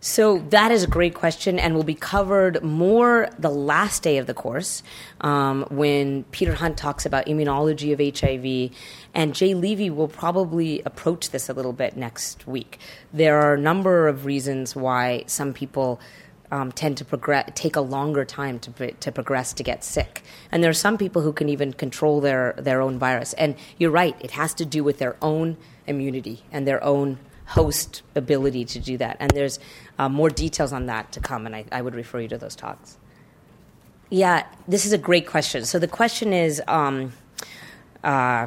so that is a great question, and will be covered more the last day of the course um, when Peter Hunt talks about immunology of HIV, and Jay Levy will probably approach this a little bit next week. There are a number of reasons why some people. Um, tend to progress, take a longer time to, to progress to get sick. And there are some people who can even control their, their own virus. And you're right, it has to do with their own immunity and their own host ability to do that. And there's uh, more details on that to come, and I, I, would refer you to those talks. Yeah, this is a great question. So the question is. Um, uh,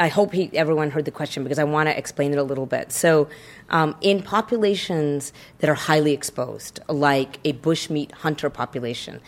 I hope he, everyone heard the question because I want to explain it a little bit. So, um, in populations that are highly exposed, like a bushmeat hunter population,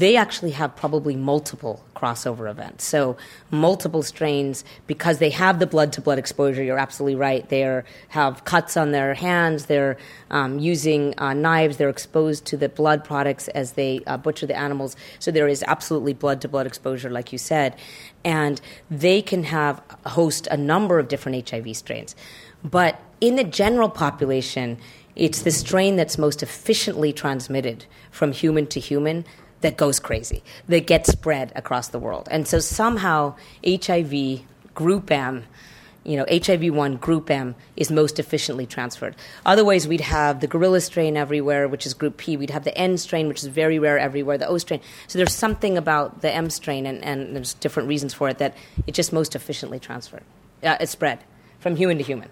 they actually have probably multiple crossover events. So, multiple strains, because they have the blood to blood exposure, you're absolutely right. They have cuts on their hands, they're um, using uh, knives, they're exposed to the blood products as they uh, butcher the animals. So, there is absolutely blood to blood exposure, like you said. And they can have host a number of different HIV strains. But in the general population, it's the strain that's most efficiently transmitted from human to human that goes crazy, that gets spread across the world. And so somehow HIV group M, you know, HIV 1 group M is most efficiently transferred. Otherwise, we'd have the gorilla strain everywhere, which is group P. We'd have the N strain, which is very rare everywhere, the O strain. So there's something about the M strain, and, and there's different reasons for it, that it just most efficiently transferred. Uh, it's spread from human to human.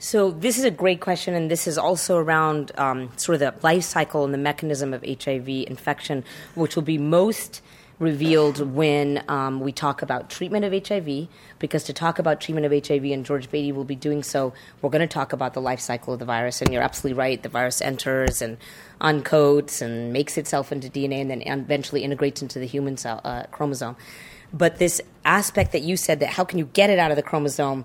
So this is a great question, and this is also around um, sort of the life cycle and the mechanism of HIV infection, which will be most revealed when um, we talk about treatment of HIV. Because to talk about treatment of HIV, and George Beatty will be doing so, we're going to talk about the life cycle of the virus. And you're absolutely right; the virus enters and uncoats and makes itself into DNA, and then eventually integrates into the human cell, uh, chromosome. But this aspect that you said that how can you get it out of the chromosome?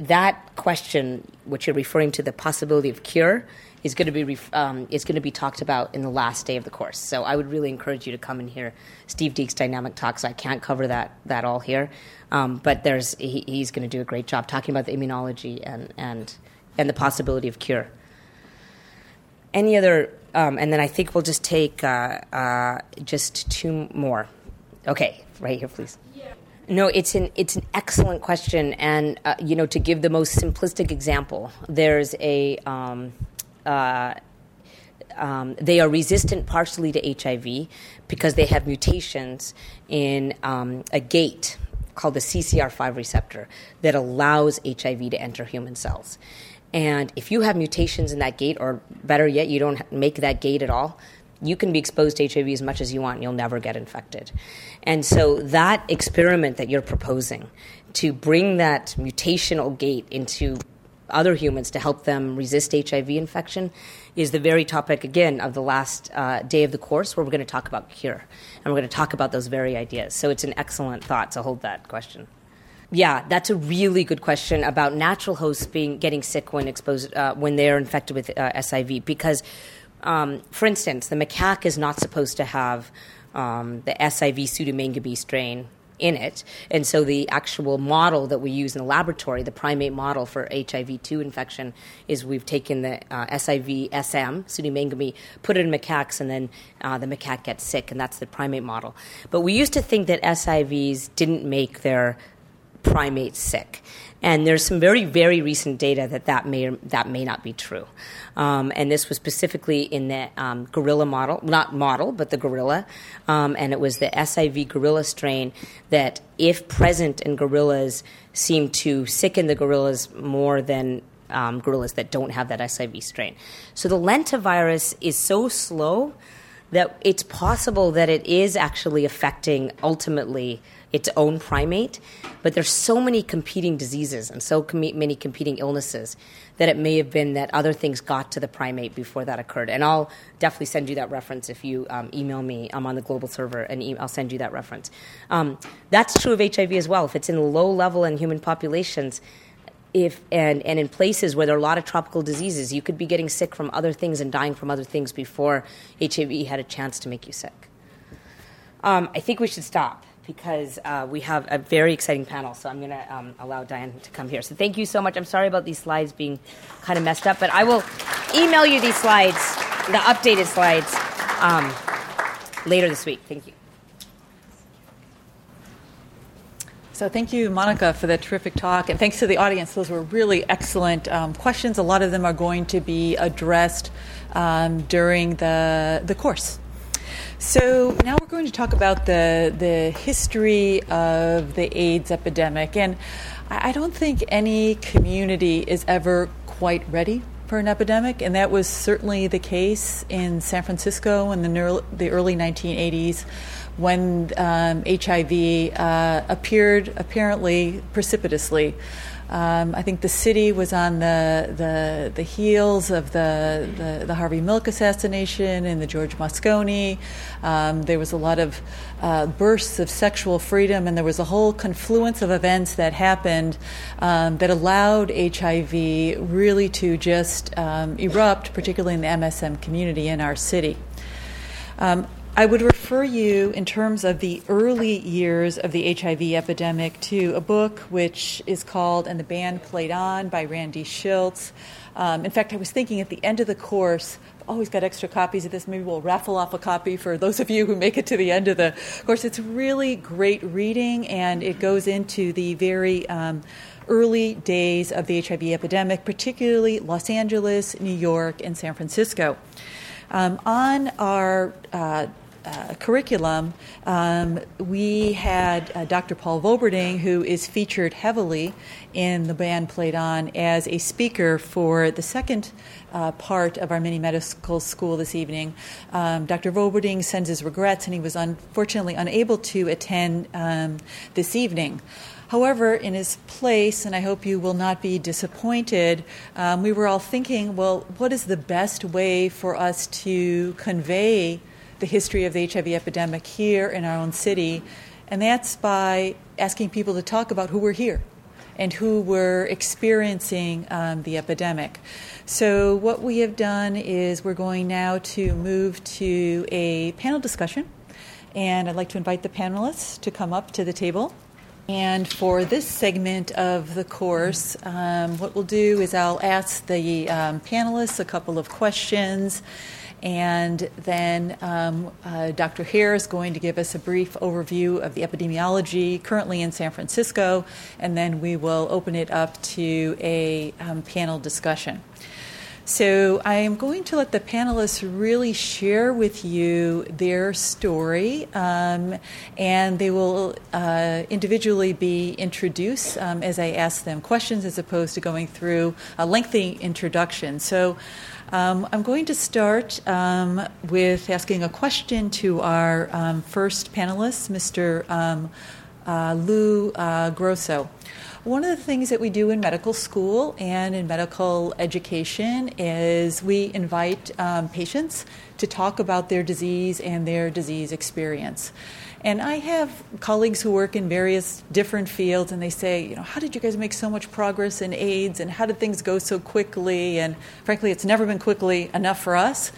That question, which you're referring to, the possibility of cure, is going to be um, is going to be talked about in the last day of the course. So I would really encourage you to come and hear Steve Deeks' dynamic talks. I can't cover that that all here, um, but there's he, he's going to do a great job talking about the immunology and and and the possibility of cure. Any other? Um, and then I think we'll just take uh, uh, just two more. Okay, right here, please. No, it's an it's an excellent question, and uh, you know, to give the most simplistic example, there's a um, uh, um, they are resistant partially to HIV because they have mutations in um, a gate called the CCR5 receptor that allows HIV to enter human cells. And if you have mutations in that gate, or better yet, you don't make that gate at all, you can be exposed to HIV as much as you want and you'll never get infected. And so that experiment that you're proposing to bring that mutational gate into other humans to help them resist HIV infection is the very topic, again, of the last uh, day of the course where we're going to talk about cure. And we're going to talk about those very ideas. So it's an excellent thought to hold that question. Yeah, that's a really good question about natural hosts being getting sick when exposed uh, when they're infected with uh, SIV because um, for instance, the macaque is not supposed to have um, the SIV sooty mangabey strain in it. And so the actual model that we use in the laboratory, the primate model for HIV2 infection, is we've taken the uh, SIV SM, sooty mangabey, put it in macaques, and then uh, the macaque gets sick, and that's the primate model. But we used to think that SIVs didn't make their primates sick. And there's some very, very recent data that that may, that may not be true. Um, and this was specifically in the um, gorilla model, not model, but the gorilla. Um, and it was the SIV gorilla strain that, if present in gorillas, seemed to sicken the gorillas more than um, gorillas that don't have that SIV strain. So the lentivirus is so slow that it's possible that it is actually affecting ultimately its own primate, but there's so many competing diseases and so com- many competing illnesses that it may have been that other things got to the primate before that occurred. And I'll definitely send you that reference if you um, email me. I'm on the global server, and e- I'll send you that reference. Um, that's true of HIV as well. If it's in low level in human populations, if and, and in places where there are a lot of tropical diseases, you could be getting sick from other things and dying from other things before HIV had a chance to make you sick. Um, I think we should stop because uh, we have a very exciting panel. So I'm going to um, allow Diane to come here. So thank you so much. I'm sorry about these slides being kind of messed up, but I will email you these slides, the updated slides, um, later this week. Thank you. So, thank you, Monica, for that terrific talk. And thanks to the audience. Those were really excellent um, questions. A lot of them are going to be addressed um, during the, the course. So now we're going to talk about the the history of the AIDS epidemic, and I don't think any community is ever quite ready for an epidemic, and that was certainly the case in San Francisco in the, the early 1980s when um, HIV uh, appeared apparently precipitously. Um, I think the city was on the the, the heels of the, the, the Harvey Milk assassination and the George Moscone. Um, there was a lot of uh, bursts of sexual freedom, and there was a whole confluence of events that happened um, that allowed HIV really to just um, erupt, particularly in the MSM community in our city. Um, I would refer you, in terms of the early years of the HIV epidemic, to a book which is called And the Band Played On by Randy Shilts. Um, in fact, I was thinking at the end of the course, I've always got extra copies of this. Maybe we'll raffle off a copy for those of you who make it to the end of the course. It's really great reading, and it goes into the very um, early days of the HIV epidemic, particularly Los Angeles, New York, and San Francisco. Um, on our uh, uh, curriculum, um, we had uh, Dr. Paul Volberding, who is featured heavily in the band played on as a speaker for the second uh, part of our mini medical school this evening. Um, Dr. Volberding sends his regrets, and he was unfortunately unable to attend um, this evening. However, in his place, and I hope you will not be disappointed, um, we were all thinking, well, what is the best way for us to convey? The history of the HIV epidemic here in our own city, and that's by asking people to talk about who were here and who were experiencing um, the epidemic. So, what we have done is we're going now to move to a panel discussion, and I'd like to invite the panelists to come up to the table. And for this segment of the course, um, what we'll do is I'll ask the um, panelists a couple of questions and then um, uh, Dr. Hare is going to give us a brief overview of the epidemiology currently in San Francisco, and then we will open it up to a um, panel discussion. So, I am going to let the panelists really share with you their story, um, and they will uh, individually be introduced um, as I ask them questions as opposed to going through a lengthy introduction. So, um, I'm going to start um, with asking a question to our um, first panelist, Mr. Um, uh, Lou uh, Grosso. One of the things that we do in medical school and in medical education is we invite um, patients to talk about their disease and their disease experience. And I have colleagues who work in various different fields, and they say, you know, how did you guys make so much progress in AIDS, and how did things go so quickly? And frankly, it's never been quickly enough for us.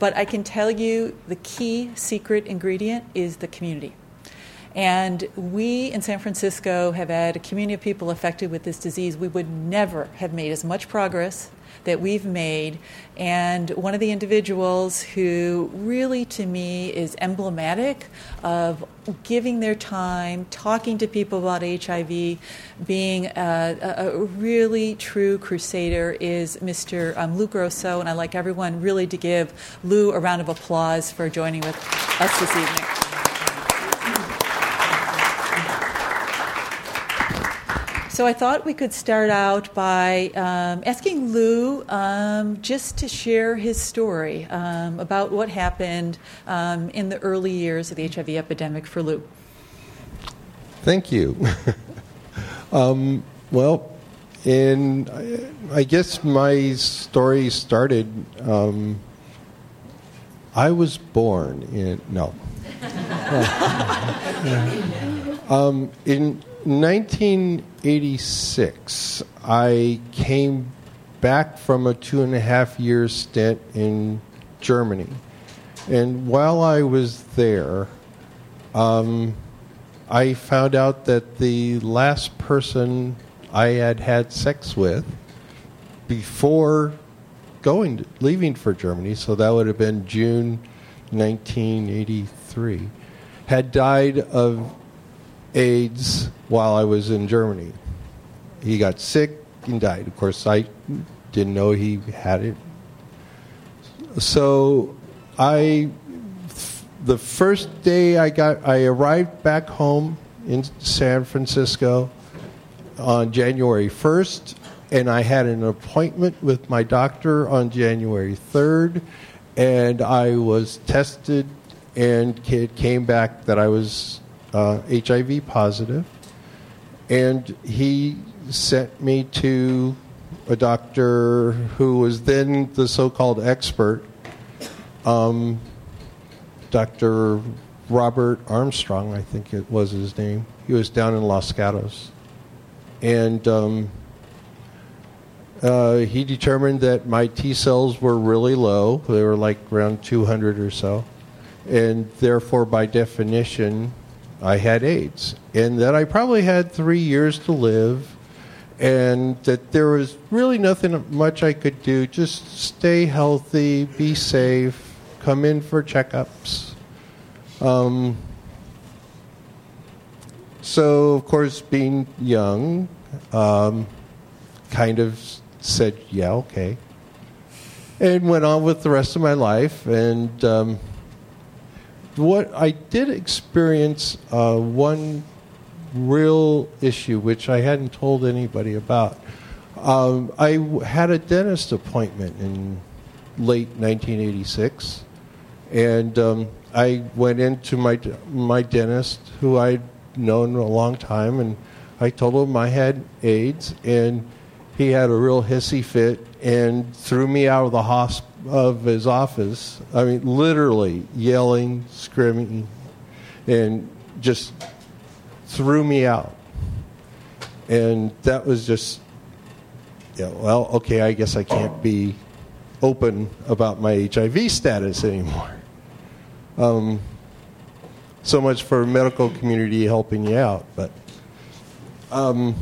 But I can tell you the key secret ingredient is the community. And we in San Francisco have had a community of people affected with this disease. We would never have made as much progress that we've made. And one of the individuals who really, to me, is emblematic of giving their time, talking to people about HIV, being a, a really true crusader is Mr. Um, Lou Grosso. And I'd like everyone really to give Lou a round of applause for joining with us this evening. So I thought we could start out by um, asking Lou um, just to share his story um, about what happened um, in the early years of the HIV epidemic for Lou. Thank you. um, well, in I guess my story started. Um, I was born in no. um, in 1986, I came back from a two and a half year stint in Germany, and while I was there. Um, I found out that the last person I had had sex with before going leaving for Germany, so that would have been June 1983, had died of AIDS while I was in Germany. He got sick and died. Of course, I didn't know he had it. So I the first day I got, I arrived back home in San Francisco on January 1st, and I had an appointment with my doctor on January 3rd, and I was tested, and it came back that I was uh, HIV positive, and he sent me to a doctor who was then the so-called expert. Um, Dr. Robert Armstrong, I think it was his name. He was down in Los Gatos. And um, uh, he determined that my T cells were really low. They were like around 200 or so. And therefore, by definition, I had AIDS. And that I probably had three years to live. And that there was really nothing much I could do. Just stay healthy, be safe, come in for checkups. Um, so, of course, being young, um, kind of said, yeah, okay. And went on with the rest of my life. And um, what I did experience uh, one real issue, which I hadn't told anybody about. Um, I had a dentist appointment in late 1986 and um, I went into my my dentist, who I'd known a long time, and I told him I had AIDS, and he had a real hissy fit and threw me out of the hosp- of his office. I mean, literally yelling, screaming, and just threw me out. And that was just, yeah. Well, okay, I guess I can't be open about my HIV status anymore. Um, so much for medical community helping you out, but um,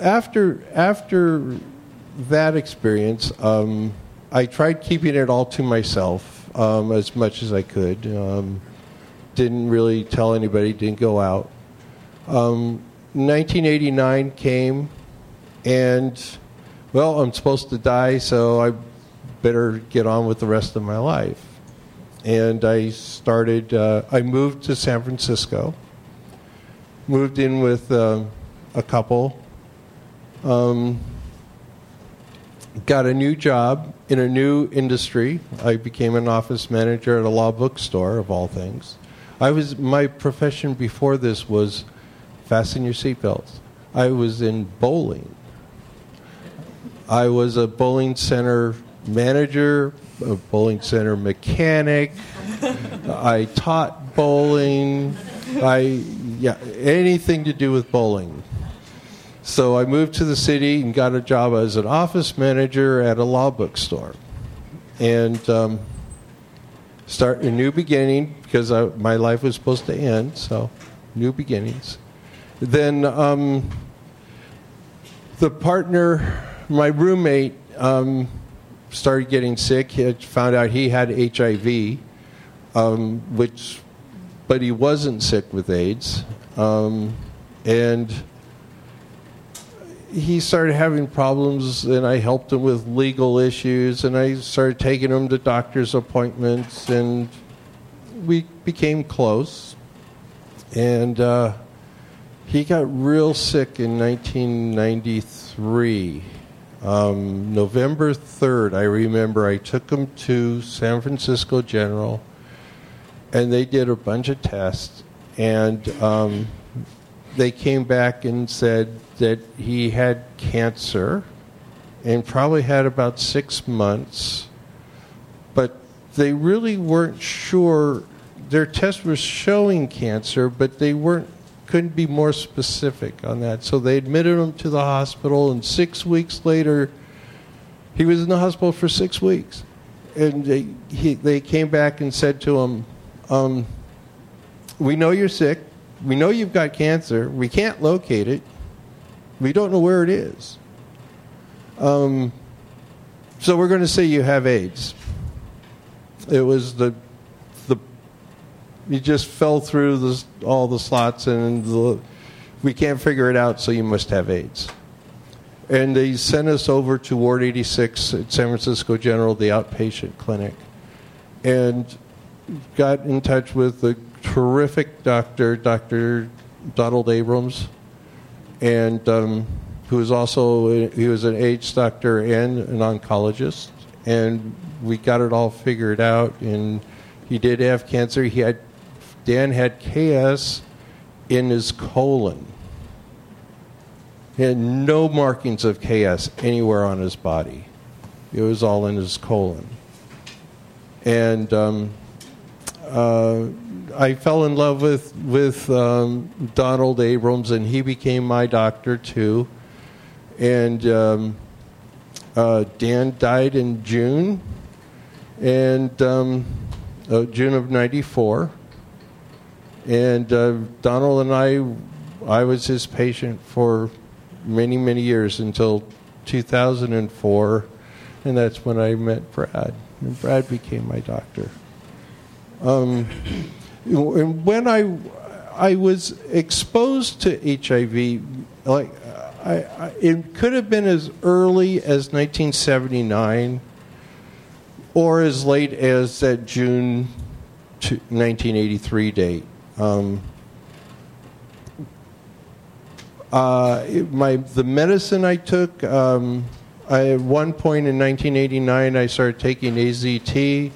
after after that experience, um, I tried keeping it all to myself um, as much as I could. Um, didn't really tell anybody. Didn't go out. 1989 um, came, and well, I'm supposed to die, so I better get on with the rest of my life. And I started, uh, I moved to San Francisco, moved in with uh, a couple, um, got a new job in a new industry. I became an office manager at a law bookstore, of all things. I was, my profession before this was fasten your seatbelts. I was in bowling. I was a bowling center manager, a bowling center mechanic. I taught bowling. I yeah, anything to do with bowling. So I moved to the city and got a job as an office manager at a law bookstore, and um, start a new beginning because I, my life was supposed to end. So new beginnings. Then um, the partner, my roommate. Um, started getting sick. He found out he had HIV, um, which, but he wasn't sick with AIDS, um, and he started having problems. And I helped him with legal issues, and I started taking him to doctor's appointments, and we became close. And uh, he got real sick in 1993 um, November 3rd, I remember I took him to San Francisco General and they did a bunch of tests and um, they came back and said that he had cancer and probably had about six months, but they really weren't sure. Their test was showing cancer, but they weren't couldn't be more specific on that. So they admitted him to the hospital, and six weeks later, he was in the hospital for six weeks. And they, he, they came back and said to him, um, We know you're sick. We know you've got cancer. We can't locate it. We don't know where it is. Um, so we're going to say you have AIDS. It was the the you just fell through the, all the slots and the, we can't figure it out. So you must have AIDS. And they sent us over to Ward 86 at San Francisco General, the outpatient clinic, and got in touch with the terrific doctor, Dr. Donald Abrams, and um, who was also he was an AIDS doctor and an oncologist, and we got it all figured out. And he did have cancer. He had Dan had KS in his colon. He had no markings of KS anywhere on his body. It was all in his colon. And um, uh, I fell in love with with um, Donald Abrams, and he became my doctor too. And um, uh, Dan died in June, and um, uh, June of '94. And uh, Donald and I, I was his patient for many, many years until 2004, and that's when I met Brad. And Brad became my doctor. Um, and when I, I was exposed to HIV, like I, I, it could have been as early as 1979, or as late as that June 1983 date. Um, uh, my the medicine I took. Um, I, at one point in 1989, I started taking AZT.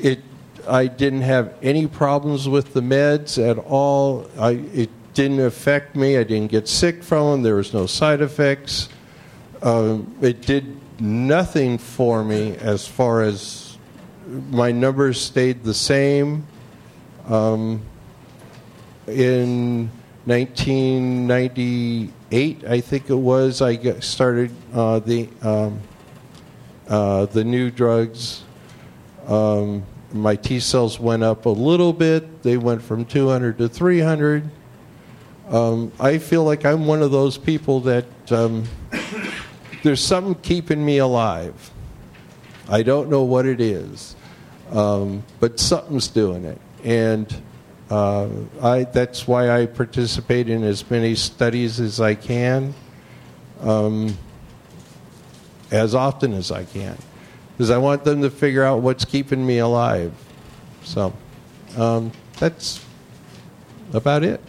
It I didn't have any problems with the meds at all. I, it didn't affect me. I didn't get sick from them. There was no side effects. Um, it did nothing for me as far as my numbers stayed the same. Um, in 1998, I think it was, I started uh, the um, uh, the new drugs. Um, my T cells went up a little bit. They went from 200 to 300. Um, I feel like I'm one of those people that um, there's something keeping me alive. I don't know what it is, um, but something's doing it. And uh, I, that's why I participate in as many studies as I can, um, as often as I can because I want them to figure out what's keeping me alive. So um, that's about it.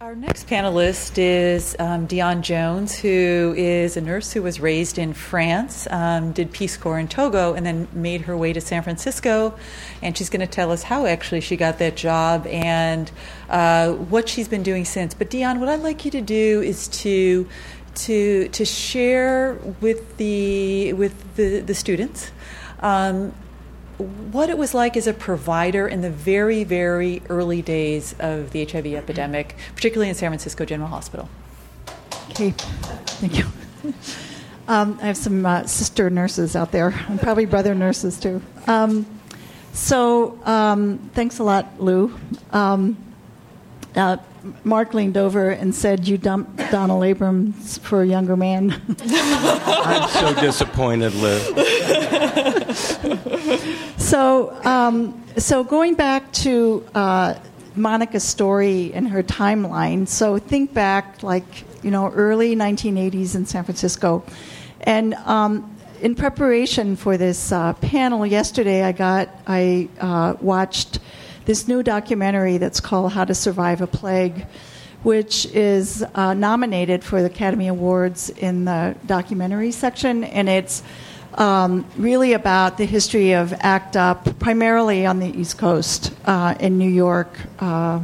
Our next panelist is um, Dion Jones, who is a nurse who was raised in France, um, did Peace Corps in Togo, and then made her way to San Francisco. And she's going to tell us how actually she got that job and uh, what she's been doing since. But Dion, what I'd like you to do is to to to share with the with the, the students um, what it was like as a provider in the very, very early days of the HIV epidemic, particularly in San Francisco General Hospital. Okay, thank you. Um, I have some uh, sister nurses out there, and probably brother nurses too. Um, so, um, thanks a lot, Lou. Um, uh, Mark leaned over and said, "You dumped Donald Abrams for a younger man." I'm so disappointed, Liz. so, um, so going back to uh, Monica's story and her timeline. So think back, like you know, early 1980s in San Francisco, and um, in preparation for this uh, panel yesterday, I got I uh, watched this new documentary that's called How to Survive a Plague, which is uh, nominated for the Academy Awards in the documentary section, and it's um, really about the history of ACT UP, primarily on the East Coast uh, in New York. Uh,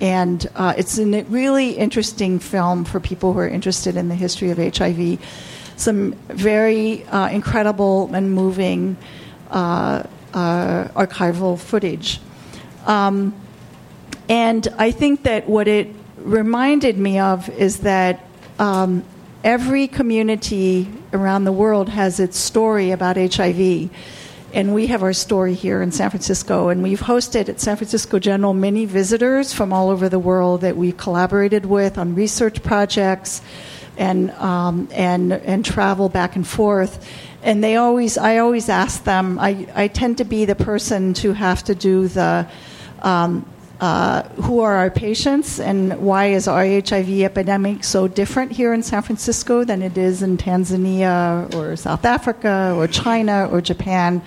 and uh, it's a really interesting film for people who are interested in the history of HIV. Some very uh, incredible and moving uh, archival footage. Um, and I think that what it reminded me of is that um, every community around the world has its story about HIV. And we have our story here in San Francisco. And we've hosted at San Francisco General many visitors from all over the world that we've collaborated with on research projects and, um, and, and travel back and forth. And they always, I always ask them, I, I tend to be the person to have to do the um, uh, who are our patients and why is our HIV epidemic so different here in San Francisco than it is in Tanzania or South Africa or China or Japan.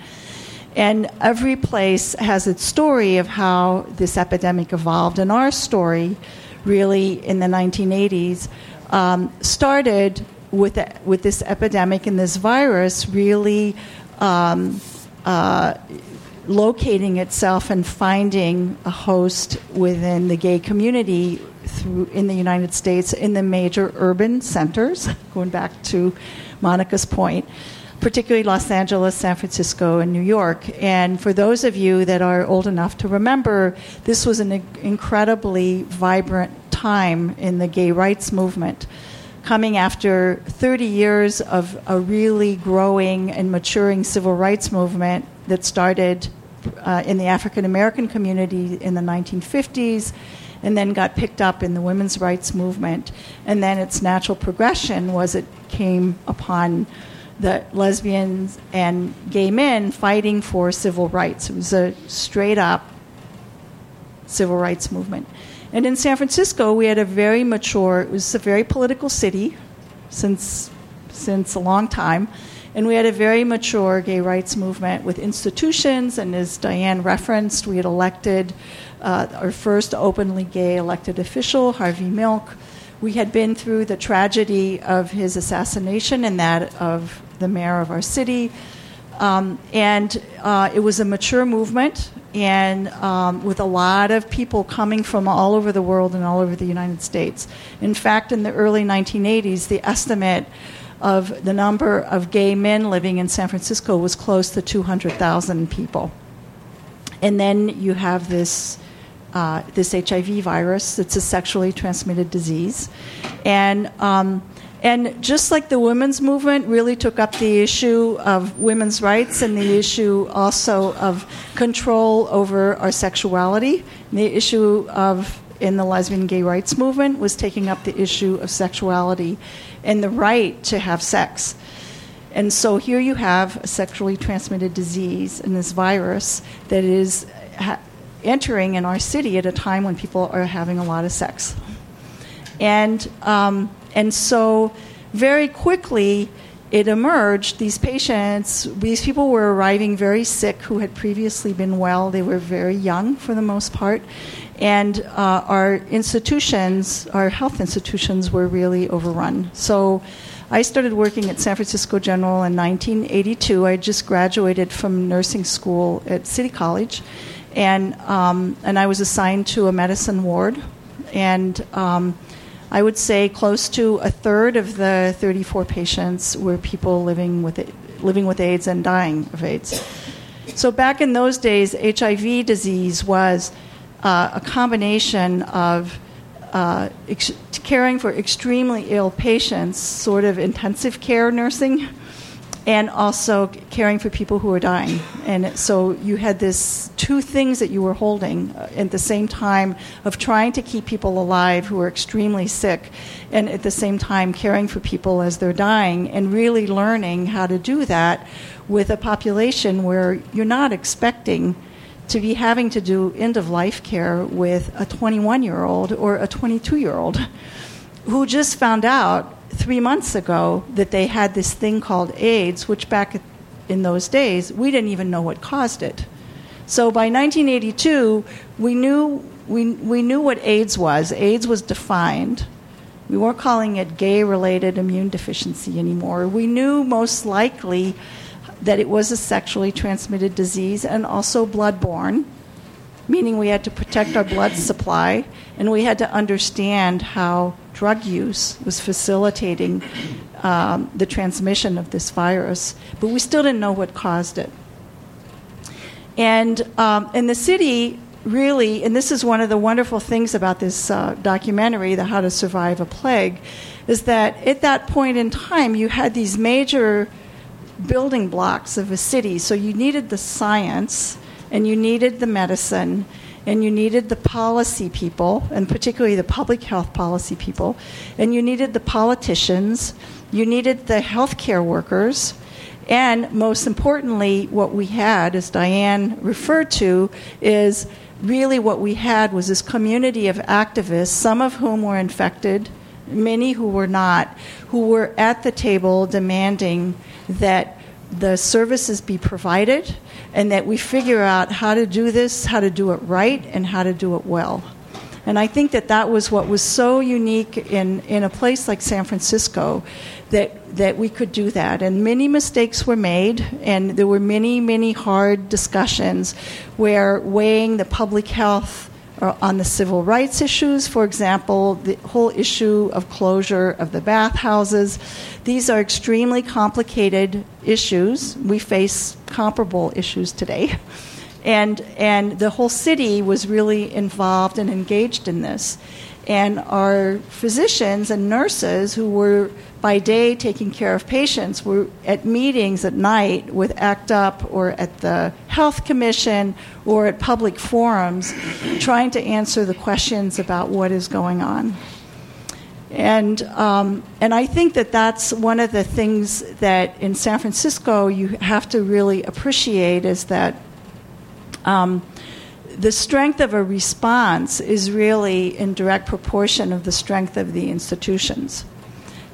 And every place has its story of how this epidemic evolved. And our story, really, in the 1980s, um, started with, with this epidemic and this virus really um, uh, locating itself and finding a host within the gay community through in the United States in the major urban centers, going back to Monica's point, particularly Los Angeles, San Francisco, and New York. And for those of you that are old enough to remember, this was an incredibly vibrant time in the gay rights movement. Coming after 30 years of a really growing and maturing civil rights movement that started uh, in the African American community in the 1950s and then got picked up in the women's rights movement. And then its natural progression was it came upon the lesbians and gay men fighting for civil rights. It was a straight up civil rights movement. And in San Francisco, we had a very mature, it was a very political city since, since a long time. And we had a very mature gay rights movement with institutions, and as Diane referenced, we had elected uh, our first openly gay elected official, Harvey Milk. We had been through the tragedy of his assassination and that of the mayor of our city. Um, and uh, it was a mature movement, and um, with a lot of people coming from all over the world and all over the United States. In fact, in the early 1980s, the estimate of the number of gay men living in San Francisco was close to 200,000 people. And then you have this, uh, this HIV virus, it's a sexually transmitted disease. And, um, and just like the women's movement really took up the issue of women's rights and the issue also of control over our sexuality, the issue of in the lesbian gay rights movement was taking up the issue of sexuality and the right to have sex. And so here you have a sexually transmitted disease and this virus that is ha- entering in our city at a time when people are having a lot of sex. And, um, and so very quickly, it emerged these patients, these people were arriving very sick who had previously been well. They were very young for the most part. And uh, our institutions, our health institutions, were really overrun. So I started working at San Francisco General in 1982. I just graduated from nursing school at City College. And, um, and I was assigned to a medicine ward. And um, I would say close to a third of the 34 patients were people living with, living with AIDS and dying of AIDS. So back in those days, HIV disease was uh, a combination of uh, ex- caring for extremely ill patients, sort of intensive care nursing, and also caring for people who are dying. And so you had this two things that you were holding uh, at the same time of trying to keep people alive who are extremely sick, and at the same time caring for people as they're dying, and really learning how to do that with a population where you're not expecting to be having to do end of life care with a 21 year old or a 22 year old who just found out three months ago that they had this thing called AIDS, which back in those days we didn't even know what caused it. So by 1982, we knew we, we knew what AIDS was. AIDS was defined. We weren't calling it gay related immune deficiency anymore. We knew most likely that it was a sexually transmitted disease and also bloodborne, meaning we had to protect our blood supply and we had to understand how drug use was facilitating um, the transmission of this virus. But we still didn't know what caused it. And um, in the city, really, and this is one of the wonderful things about this uh, documentary, The How to Survive a Plague, is that at that point in time, you had these major building blocks of a city. So you needed the science, and you needed the medicine, and you needed the policy people, and particularly the public health policy people, and you needed the politicians, you needed the healthcare workers and most importantly, what we had, as Diane referred to, is really what we had was this community of activists, some of whom were infected, many who were not, who were at the table demanding that the services be provided and that we figure out how to do this, how to do it right, and how to do it well. And I think that that was what was so unique in, in a place like San Francisco that, that we could do that. And many mistakes were made, and there were many, many hard discussions where weighing the public health on the civil rights issues, for example, the whole issue of closure of the bathhouses. These are extremely complicated issues. We face comparable issues today. and and the whole city was really involved and engaged in this. And our physicians and nurses who were by day taking care of patients were at meetings at night with ACT UP or at the Health Commission or at public forums trying to answer the questions about what is going on. And, um, and I think that that's one of the things that in San Francisco you have to really appreciate is that um, the strength of a response is really in direct proportion of the strength of the institutions.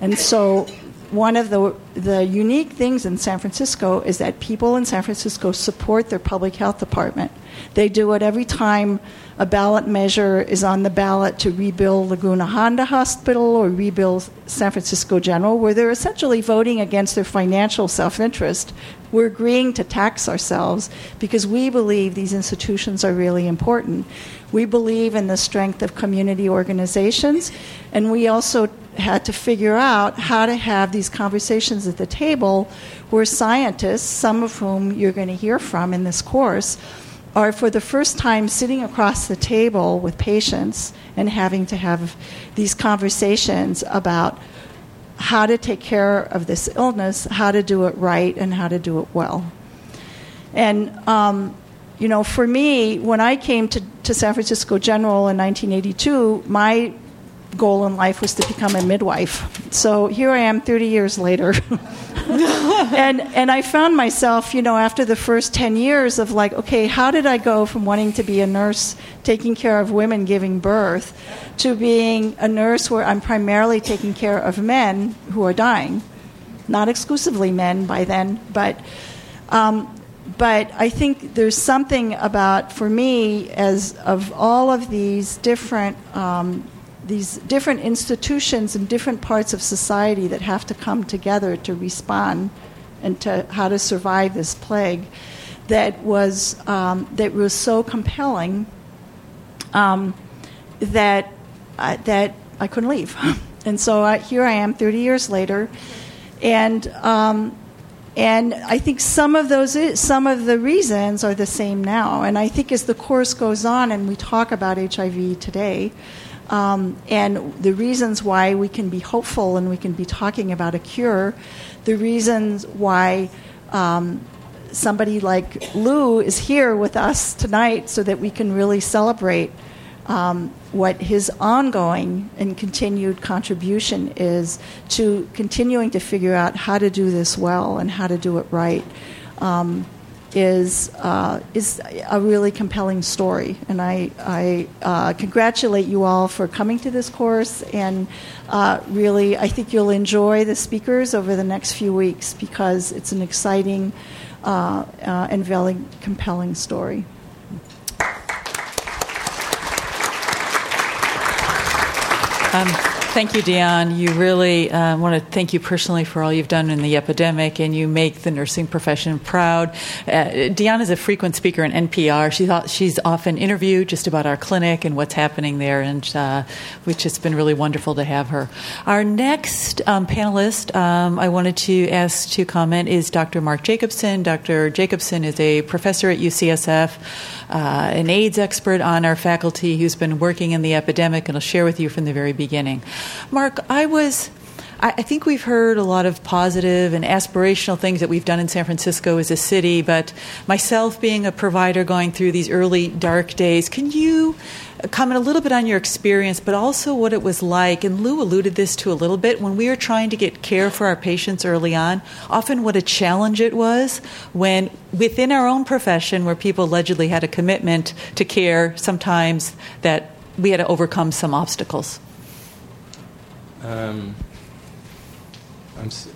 And so one of the, the unique things in San Francisco is that people in San Francisco support their public health department. They do it every time a ballot measure is on the ballot to rebuild Laguna Honda Hospital or rebuild San Francisco General, where they're essentially voting against their financial self interest. We're agreeing to tax ourselves because we believe these institutions are really important. We believe in the strength of community organizations, and we also had to figure out how to have these conversations at the table where scientists, some of whom you're going to hear from in this course, are for the first time sitting across the table with patients and having to have these conversations about how to take care of this illness, how to do it right, and how to do it well. And, um, you know, for me, when I came to, to San Francisco General in 1982, my goal in life was to become a midwife. So here I am 30 years later. and and I found myself, you know, after the first 10 years of like, okay, how did I go from wanting to be a nurse taking care of women giving birth to being a nurse where I'm primarily taking care of men who are dying. Not exclusively men by then, but um, but I think there's something about, for me, as of all of these different um, these different institutions and different parts of society that have to come together to respond and to how to survive this plague that was um, that was so compelling um, that uh, that I couldn't leave, and so I, here I am, 30 years later, and um, and I think some of those some of the reasons are the same now, and I think as the course goes on and we talk about HIV today um, and the reasons why we can be hopeful and we can be talking about a cure, the reasons why um, somebody like Lou is here with us tonight so that we can really celebrate um, what his ongoing and continued contribution is to continuing to figure out how to do this well and how to do it right. Um, is uh, is a really compelling story, and I I uh, congratulate you all for coming to this course, and uh, really I think you'll enjoy the speakers over the next few weeks because it's an exciting uh, uh, and very compelling story. Um thank you, Dion. You really uh, want to thank you personally for all you've done in the epidemic, and you make the nursing profession proud. Uh, Dion is a frequent speaker in NPR. She thought she's often interviewed just about our clinic and what's happening there, and uh, which has been really wonderful to have her. Our next um, panelist um, I wanted to ask to comment is Dr. Mark Jacobson. Dr. Jacobson is a professor at UCSF uh, an AIDS expert on our faculty who's been working in the epidemic and will share with you from the very beginning. Mark, I was. I think we've heard a lot of positive and aspirational things that we've done in San Francisco as a city, but myself being a provider going through these early dark days, can you comment a little bit on your experience, but also what it was like. And Lou alluded this to a little bit when we were trying to get care for our patients early on. Often, what a challenge it was when within our own profession, where people allegedly had a commitment to care, sometimes that we had to overcome some obstacles. Um, I'm. So,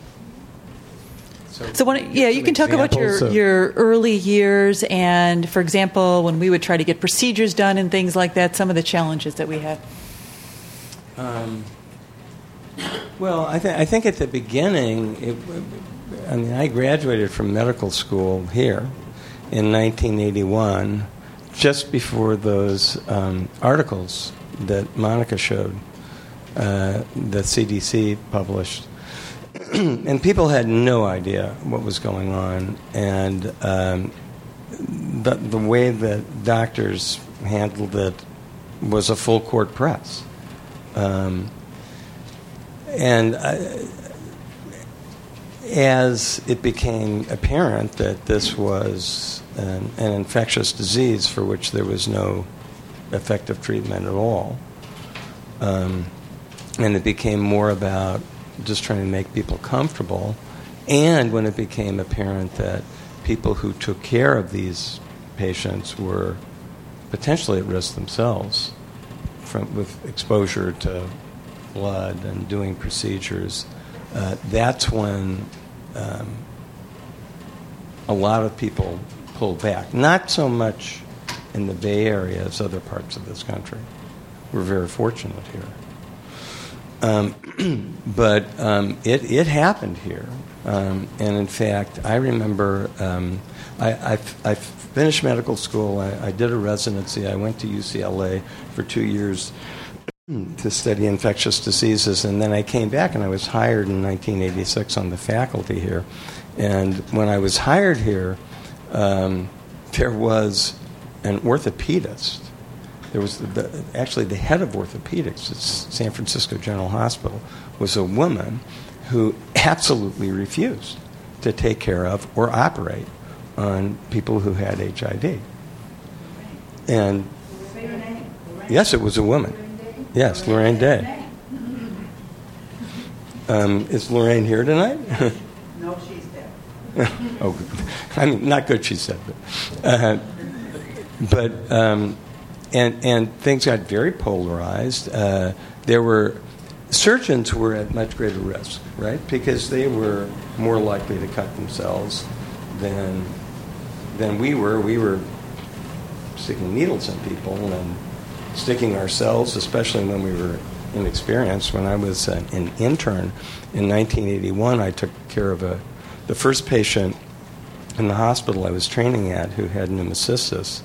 so when, yeah, you can talk about your, your early years, and for example, when we would try to get procedures done and things like that, some of the challenges that we had. Um, well, I, th- I think at the beginning, it, I mean, I graduated from medical school here in 1981, just before those um, articles that Monica showed, uh, that CDC published. and people had no idea what was going on, and um, the, the way that doctors handled it was a full court press. Um, and I, as it became apparent that this was an, an, infectious disease for which there was no effective treatment at all, um, and it became more about just trying to make people comfortable. And when it became apparent that people who took care of these patients were potentially at risk themselves from, with exposure to blood and doing procedures, uh, that's when um, a lot of people pulled back. Not so much in the Bay Area as other parts of this country. We're very fortunate here. Um, but um, it, it happened here. Um, and in fact, I remember um, I, I, I, finished medical school, I, I, did a residency, I went to UCLA for two years to study infectious diseases, and then I came back and I was hired in 1986 on the faculty here. And when I was hired here, um, there was an orthopedist there was the, actually the head of orthopedics at San Francisco General Hospital was a woman who absolutely refused to take care of or operate on people who had HIV. And yes, it was a woman. Yes, Lorraine Day. Um, is Lorraine here tonight? no, she's there. oh, I mean, not good, she said, but, uh, but um, and and things got very polarized. Uh, there were surgeons were at much greater risk, right? Because they were more likely to cut themselves than than we were. We were sticking needles in people and sticking ourselves, especially when we were inexperienced. When I was an, an intern in 1981, I took care of a the first patient in the hospital I was training at who had pneumocystis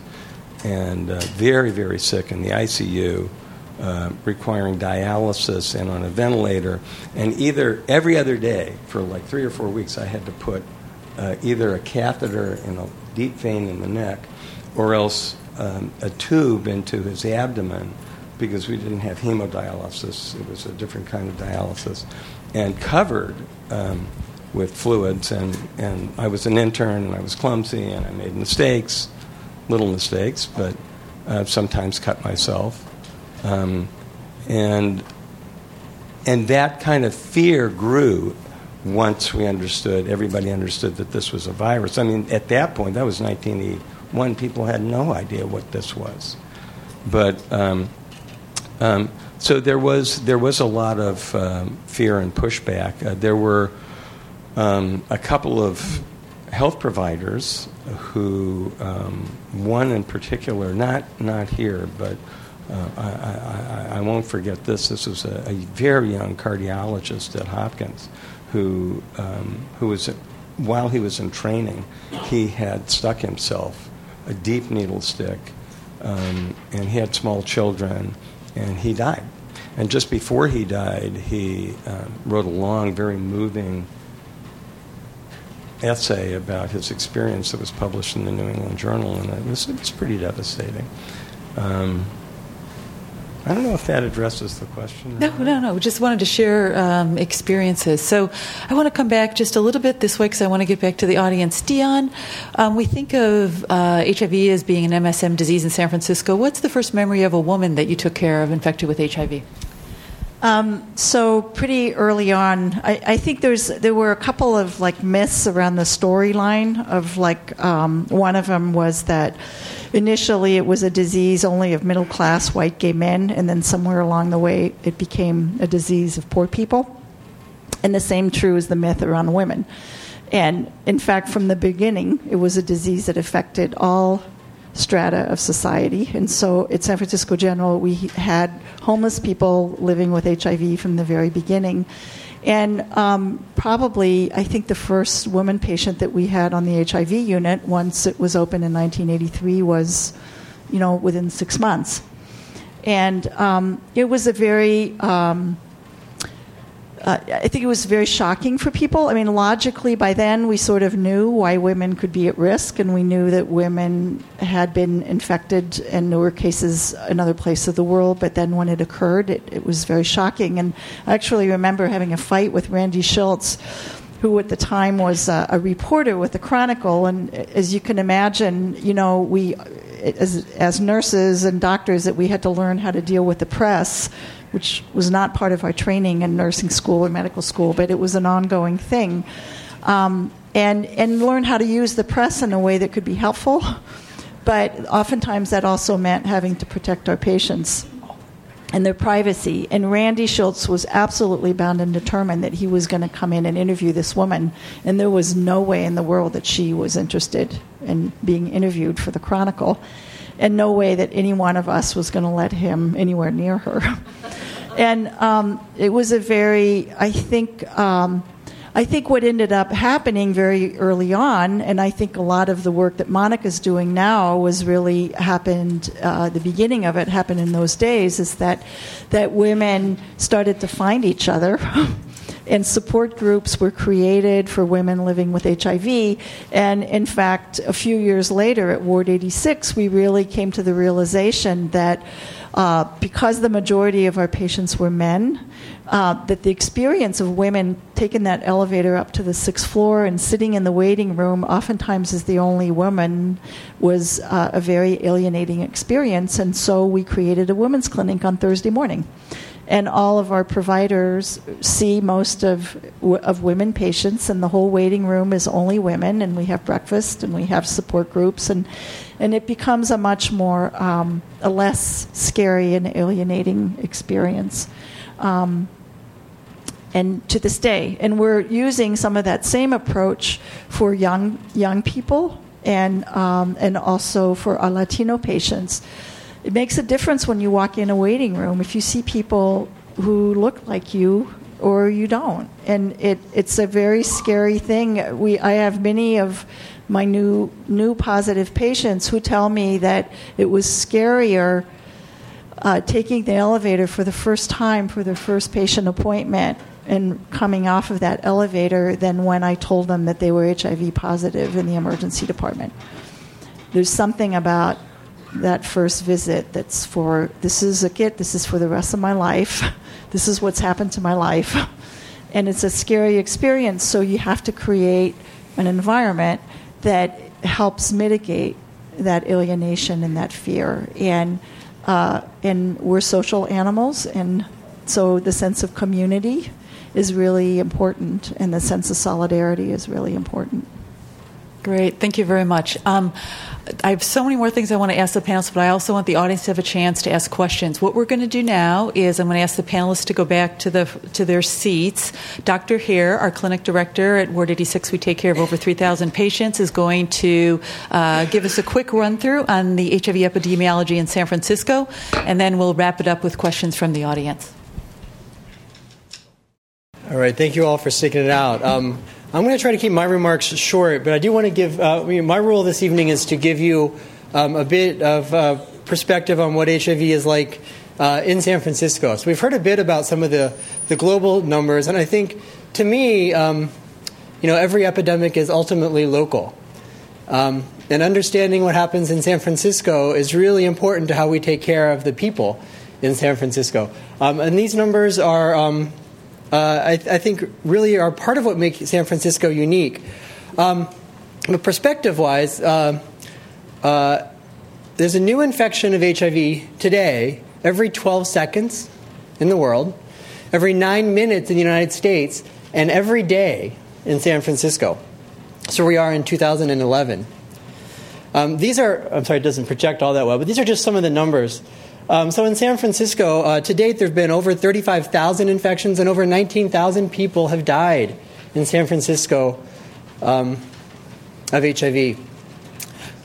and uh, very, very sick in the ICU, uh, requiring dialysis and on a ventilator. And either every other day for like three or four weeks, I had to put uh, either a catheter in a deep vein in the neck or else um, a tube into his abdomen because we didn't have hemodialysis. It was a different kind of dialysis. And covered um, with fluids. And, and I was an intern and I was clumsy and I made mistakes little mistakes, but uh, sometimes cut myself. Um, and, and that kind of fear grew once we understood, everybody understood that this was a virus. I mean, at that point, that was 1981, people had no idea what this was. But um, um, so there was, there was a lot of um, fear and pushback. Uh, there were um, a couple of health providers who, um, one in particular, not, not here, but Uh, I, I, I, won't forget this. This was a, a, very young cardiologist at Hopkins who, um, who was, while he was in training, he had stuck himself a deep needle stick, um, and he had small children, and he died. And just before he died, he um, wrote a long, very moving essay about his experience that was published in the New England Journal, and it was, it was pretty devastating. Um, I don't know if that addresses the question. No, no, no. Just wanted to share um, experiences. So I want to come back just a little bit this way because I want to get back to the audience. Dion, um, we think of uh, HIV as being an MSM disease in San Francisco. What's the first memory of a woman that you took care of infected with HIV? Um, so pretty early on, I, I, think there's there were a couple of like myths around the storyline of like um, one of them was that initially it was a disease only of middle class white gay men, and then somewhere along the way it became a disease of poor people. And the same true is the myth around women. And in fact, from the beginning, it was a disease that affected all strata of society. And so at San Francisco General, we had homeless people living with HIV from the very beginning. And um, probably, I think the first woman patient that we had on the HIV unit, once it was open in 1983, was, you know, within six months. And um, it was a very um, uh, I think it was very shocking for people. I mean, logically, by then we sort of knew why women could be at risk, and we knew that women had been infected, and there were cases in other places of the world. But then when it occurred, it, it was very shocking. And I actually remember having a fight with Randy Shilts, who at the time was a, a reporter with the Chronicle. And as you can imagine, you know, we, as, as nurses and doctors, that we had to learn how to deal with the press which was not part of our training in nursing school or medical school, but it was an ongoing thing. Um, and, and learn how to use the press in a way that could be helpful. But oftentimes that also meant having to protect our patients and their privacy. And Randy Shilts was absolutely bound and determined that he was going to come in and interview this woman. And there was no way in the world that she was interested in being interviewed for the Chronicle, and no way that any one of us was going to let him anywhere near her. and um, it was a very, I think, um, I think what ended up happening very early on, and I think a lot of the work that Monica's doing now was really happened. Uh, the beginning of it happened in those days. Is that that women started to find each other. and support groups were created for women living with HIV. And in fact, a few years later at Ward 86, we really came to the realization that uh, because the majority of our patients were men, uh, that the experience of women taking that elevator up to the sixth floor and sitting in the waiting room, oftentimes as the only woman, was uh, a very alienating experience. And so we created a women's clinic on Thursday morning. And all of our providers see most of, of women patients, and the whole waiting room is only women, and we have breakfast and we have support groups, and, and it becomes a much more, um, a less scary and alienating experience. Um, and to this day. And we're using some of that same approach for young young people and um, and also for our Latino patients. It makes a difference when you walk in a waiting room if you see people who look like you or you don't, and it it's a very scary thing. We I have many of my new new positive patients who tell me that it was scarier. Uh, taking the elevator for the first time for their first patient appointment and coming off of that elevator than when I told them that they were HIV positive in the emergency department. There's something about that first visit that's for this is a kit, this is for the rest of my life, this is what's happened to my life. And it's a scary experience, so you have to create an environment that helps mitigate that alienation and that fear. And, uh, and we're social animals, and so the sense of community is really important, and the sense of solidarity is really important. Great, thank you very much. Um, I have so many more things I want to ask the panelists, but I also want the audience to have a chance to ask questions. What we're going to do now is I'm going to ask the panelists to go back to the to their seats. Dr. Hare, our clinic director at Ward 86, we take care of over 3,000 patients, is going to uh, give us a quick run through on the HIV epidemiology in San Francisco, and then we'll wrap it up with questions from the audience. All right, thank you all for sticking it out. Um, I'm going to try to keep my remarks short, but I do want to give uh, my role this evening is to give you um, a bit of uh, perspective on what HIV is like uh, in San Francisco. So we've heard a bit about some of the, the global numbers, and I think to me, um, you know, every epidemic is ultimately local. Um, and understanding what happens in San Francisco is really important to how we take care of the people in San Francisco. Um, and these numbers are um, uh, I, I, think really are part of what makes San Francisco unique. Um, but perspective wise, uh, uh, there's a new infection of HIV today every 12 seconds in the world, every nine minutes in the United States, and every day in San Francisco. So we are in 2011. Um, these are, I'm sorry, it doesn't project all that well, but these are just some of the numbers um, so in San Francisco, uh, to date, there have been over 35,000 infections and over 19,000 people have died in San Francisco um, of HIV.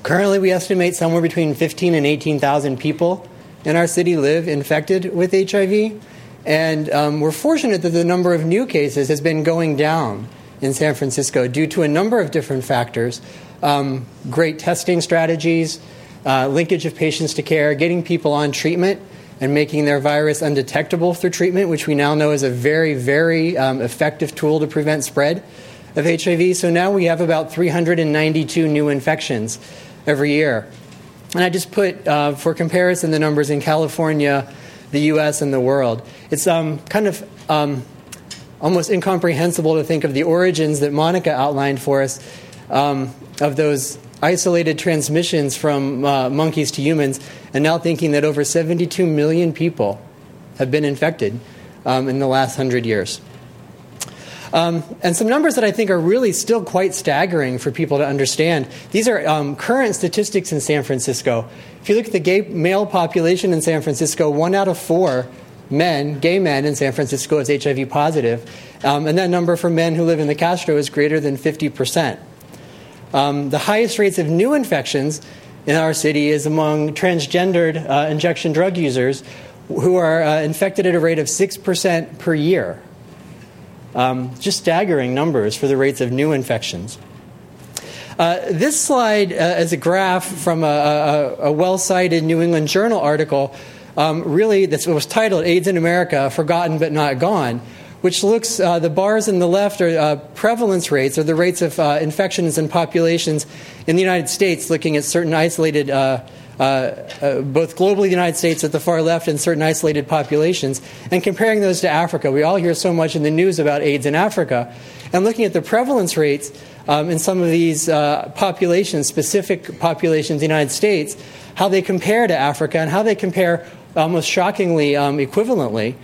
Currently, we estimate somewhere between 15 and 18,000 people in our city live infected with HIV. And um, we're fortunate that the number of new cases has been going down in San Francisco due to a number of different factors um, great testing strategies, uh, linkage of patients to care, getting people on treatment, and making their virus undetectable through treatment, which we now know is a very, very um, effective tool to prevent spread of HIV. So now we have about 392 new infections every year. And I just put, uh, for comparison, the numbers in California, the US, and the world. It's um, kind of um, almost incomprehensible to think of the origins that Monica outlined for us um, of those isolated transmissions from uh, monkeys to humans, and now thinking that over 72 million people have been infected um, in the last hundred years. Um, and some numbers that I think are really still quite staggering for people to understand. These are um, current statistics in San Francisco. If you look at the gay male population in San Francisco, one out of four men, gay men in San Francisco, is HIV positive. Um, and that number for men who live in the Castro is greater than 50 percent. Um, the highest rates of new infections in our city is among transgendered uh, injection drug users who are uh, infected at a rate of 6% per year. Um, just staggering numbers for the rates of new infections. Uh, this slide uh, is a graph from a, a, a well cited New England Journal article, um, really, that was titled AIDS in America Forgotten but Not Gone which looks, uh, the bars in the left are uh, prevalence rates, or the rates of uh, infections in populations in the United States, looking at certain isolated, uh, uh, uh, both globally, the United States at the far left, and certain isolated populations, and comparing those to Africa. We all hear so much in the news about AIDS in Africa, and looking at the prevalence rates um, in some of these populations, specific populations in the United States, how they compare to Africa, and how they compare almost shockingly um, equivalently.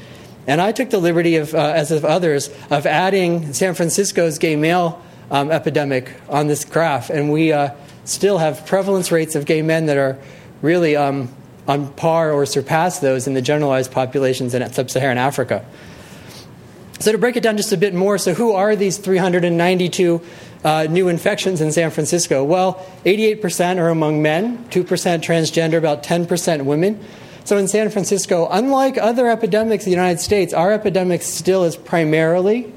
And I took the liberty of, uh, as of others, of adding San Francisco's gay male um, epidemic on this graph, and we uh, still have prevalence rates of gay men that are really um, on par or surpass those in the generalized populations in sub-Saharan Africa. So to break it down just a bit more, so who are these 392 uh, new infections in San Francisco? Well, 88% are among men, 2% transgender, about 10% women. So in San Francisco, unlike other epidemics in the United States, our epidemic still is primarily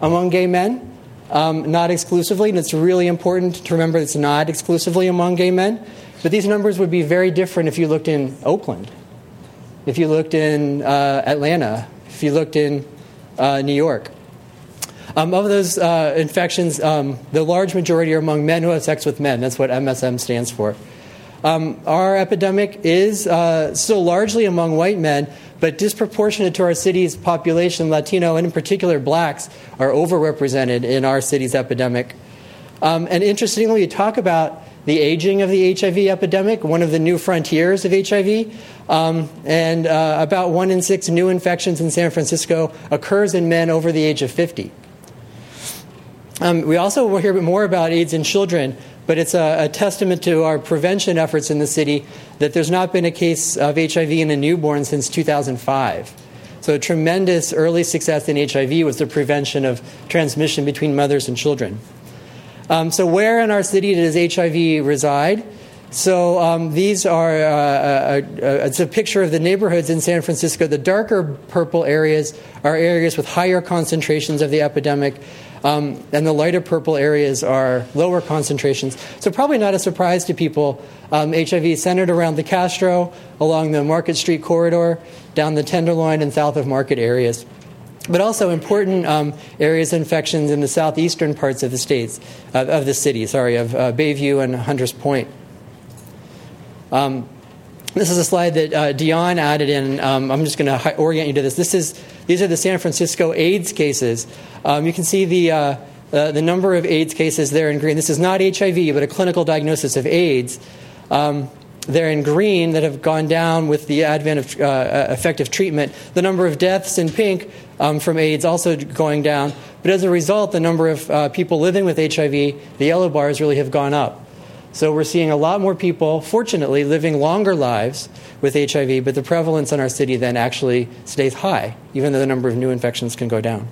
among gay men, um, not exclusively, and it's really important to remember it's not exclusively among gay men. But these numbers would be very different if you looked in Oakland, if you looked in uh, Atlanta, if you looked in uh, New York. Um, of those uh, infections, um, the large majority are among men who have sex with men. That's what MSM stands for. Um, our epidemic is uh, still largely among white men, but disproportionate to our city's population, Latino and in particular blacks are overrepresented in our city's epidemic. Um, and interestingly, we talk about the aging of the HIV epidemic, one of the new frontiers of HIV. Um, and uh, about one in six new infections in San Francisco occurs in men over the age of 50. Um, we also will hear more about AIDS in children, but it's a, a, testament to our prevention efforts in the city that there's not been a case of HIV in a newborn since 2005. So, a tremendous early success in HIV was the prevention of transmission between mothers and children. Um, so, where in our city does HIV reside? So um, these are, uh, uh, uh, it's a picture of the neighborhoods in San Francisco. The darker purple areas are areas with higher concentrations of the epidemic, um, and the lighter purple areas are lower concentrations. So, probably not a surprise to people. Um, HIV centered around the Castro, along the Market Street corridor, down the Tenderloin, and south of Market areas but also important um, areas of infections in the southeastern parts of the states of the city. Sorry, of uh, Bayview and Hunters Point. Um, this is a slide that uh, Dion added in. Um, I'm just going to orient you to this. This is these are the San Francisco AIDS cases. Um, you can see the uh, uh, the number of AIDS cases there in green. This is not HIV, but a clinical diagnosis of AIDS. Um, they're in green that have gone down with the advent of uh, uh, effective treatment. The number of deaths in pink um, from AIDS also going down. But as a result, the number of uh, people living with HIV, the yellow bars, really have gone up. So we're seeing a lot more people, fortunately, living longer lives with HIV, but the prevalence in our city then actually stays high, even though the number of new infections can go down.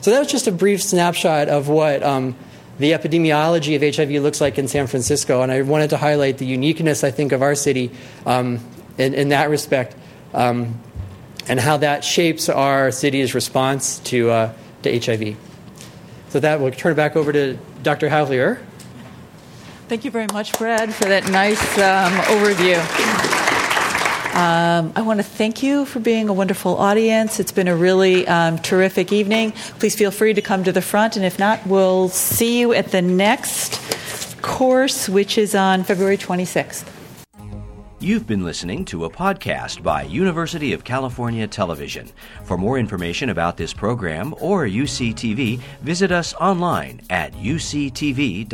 So that was just a brief snapshot of what um, the epidemiology of HIV looks like in San Francisco, and I wanted to highlight the uniqueness, I think, of our city um, in, in, that respect, um, and how that shapes our city's response to, uh, to HIV. So that we'll turn it back over to Dr. Havlir. Thank you very much, Brad, for that nice um, overview. Um, I want to thank you for being a wonderful audience. It's been a really um, terrific evening. Please feel free to come to the front, and if not, we'll see you at the next course, which is on February 26th. You've been listening to a podcast by University of California Television. For more information about this program or UCTV, visit us online at uctv.tv.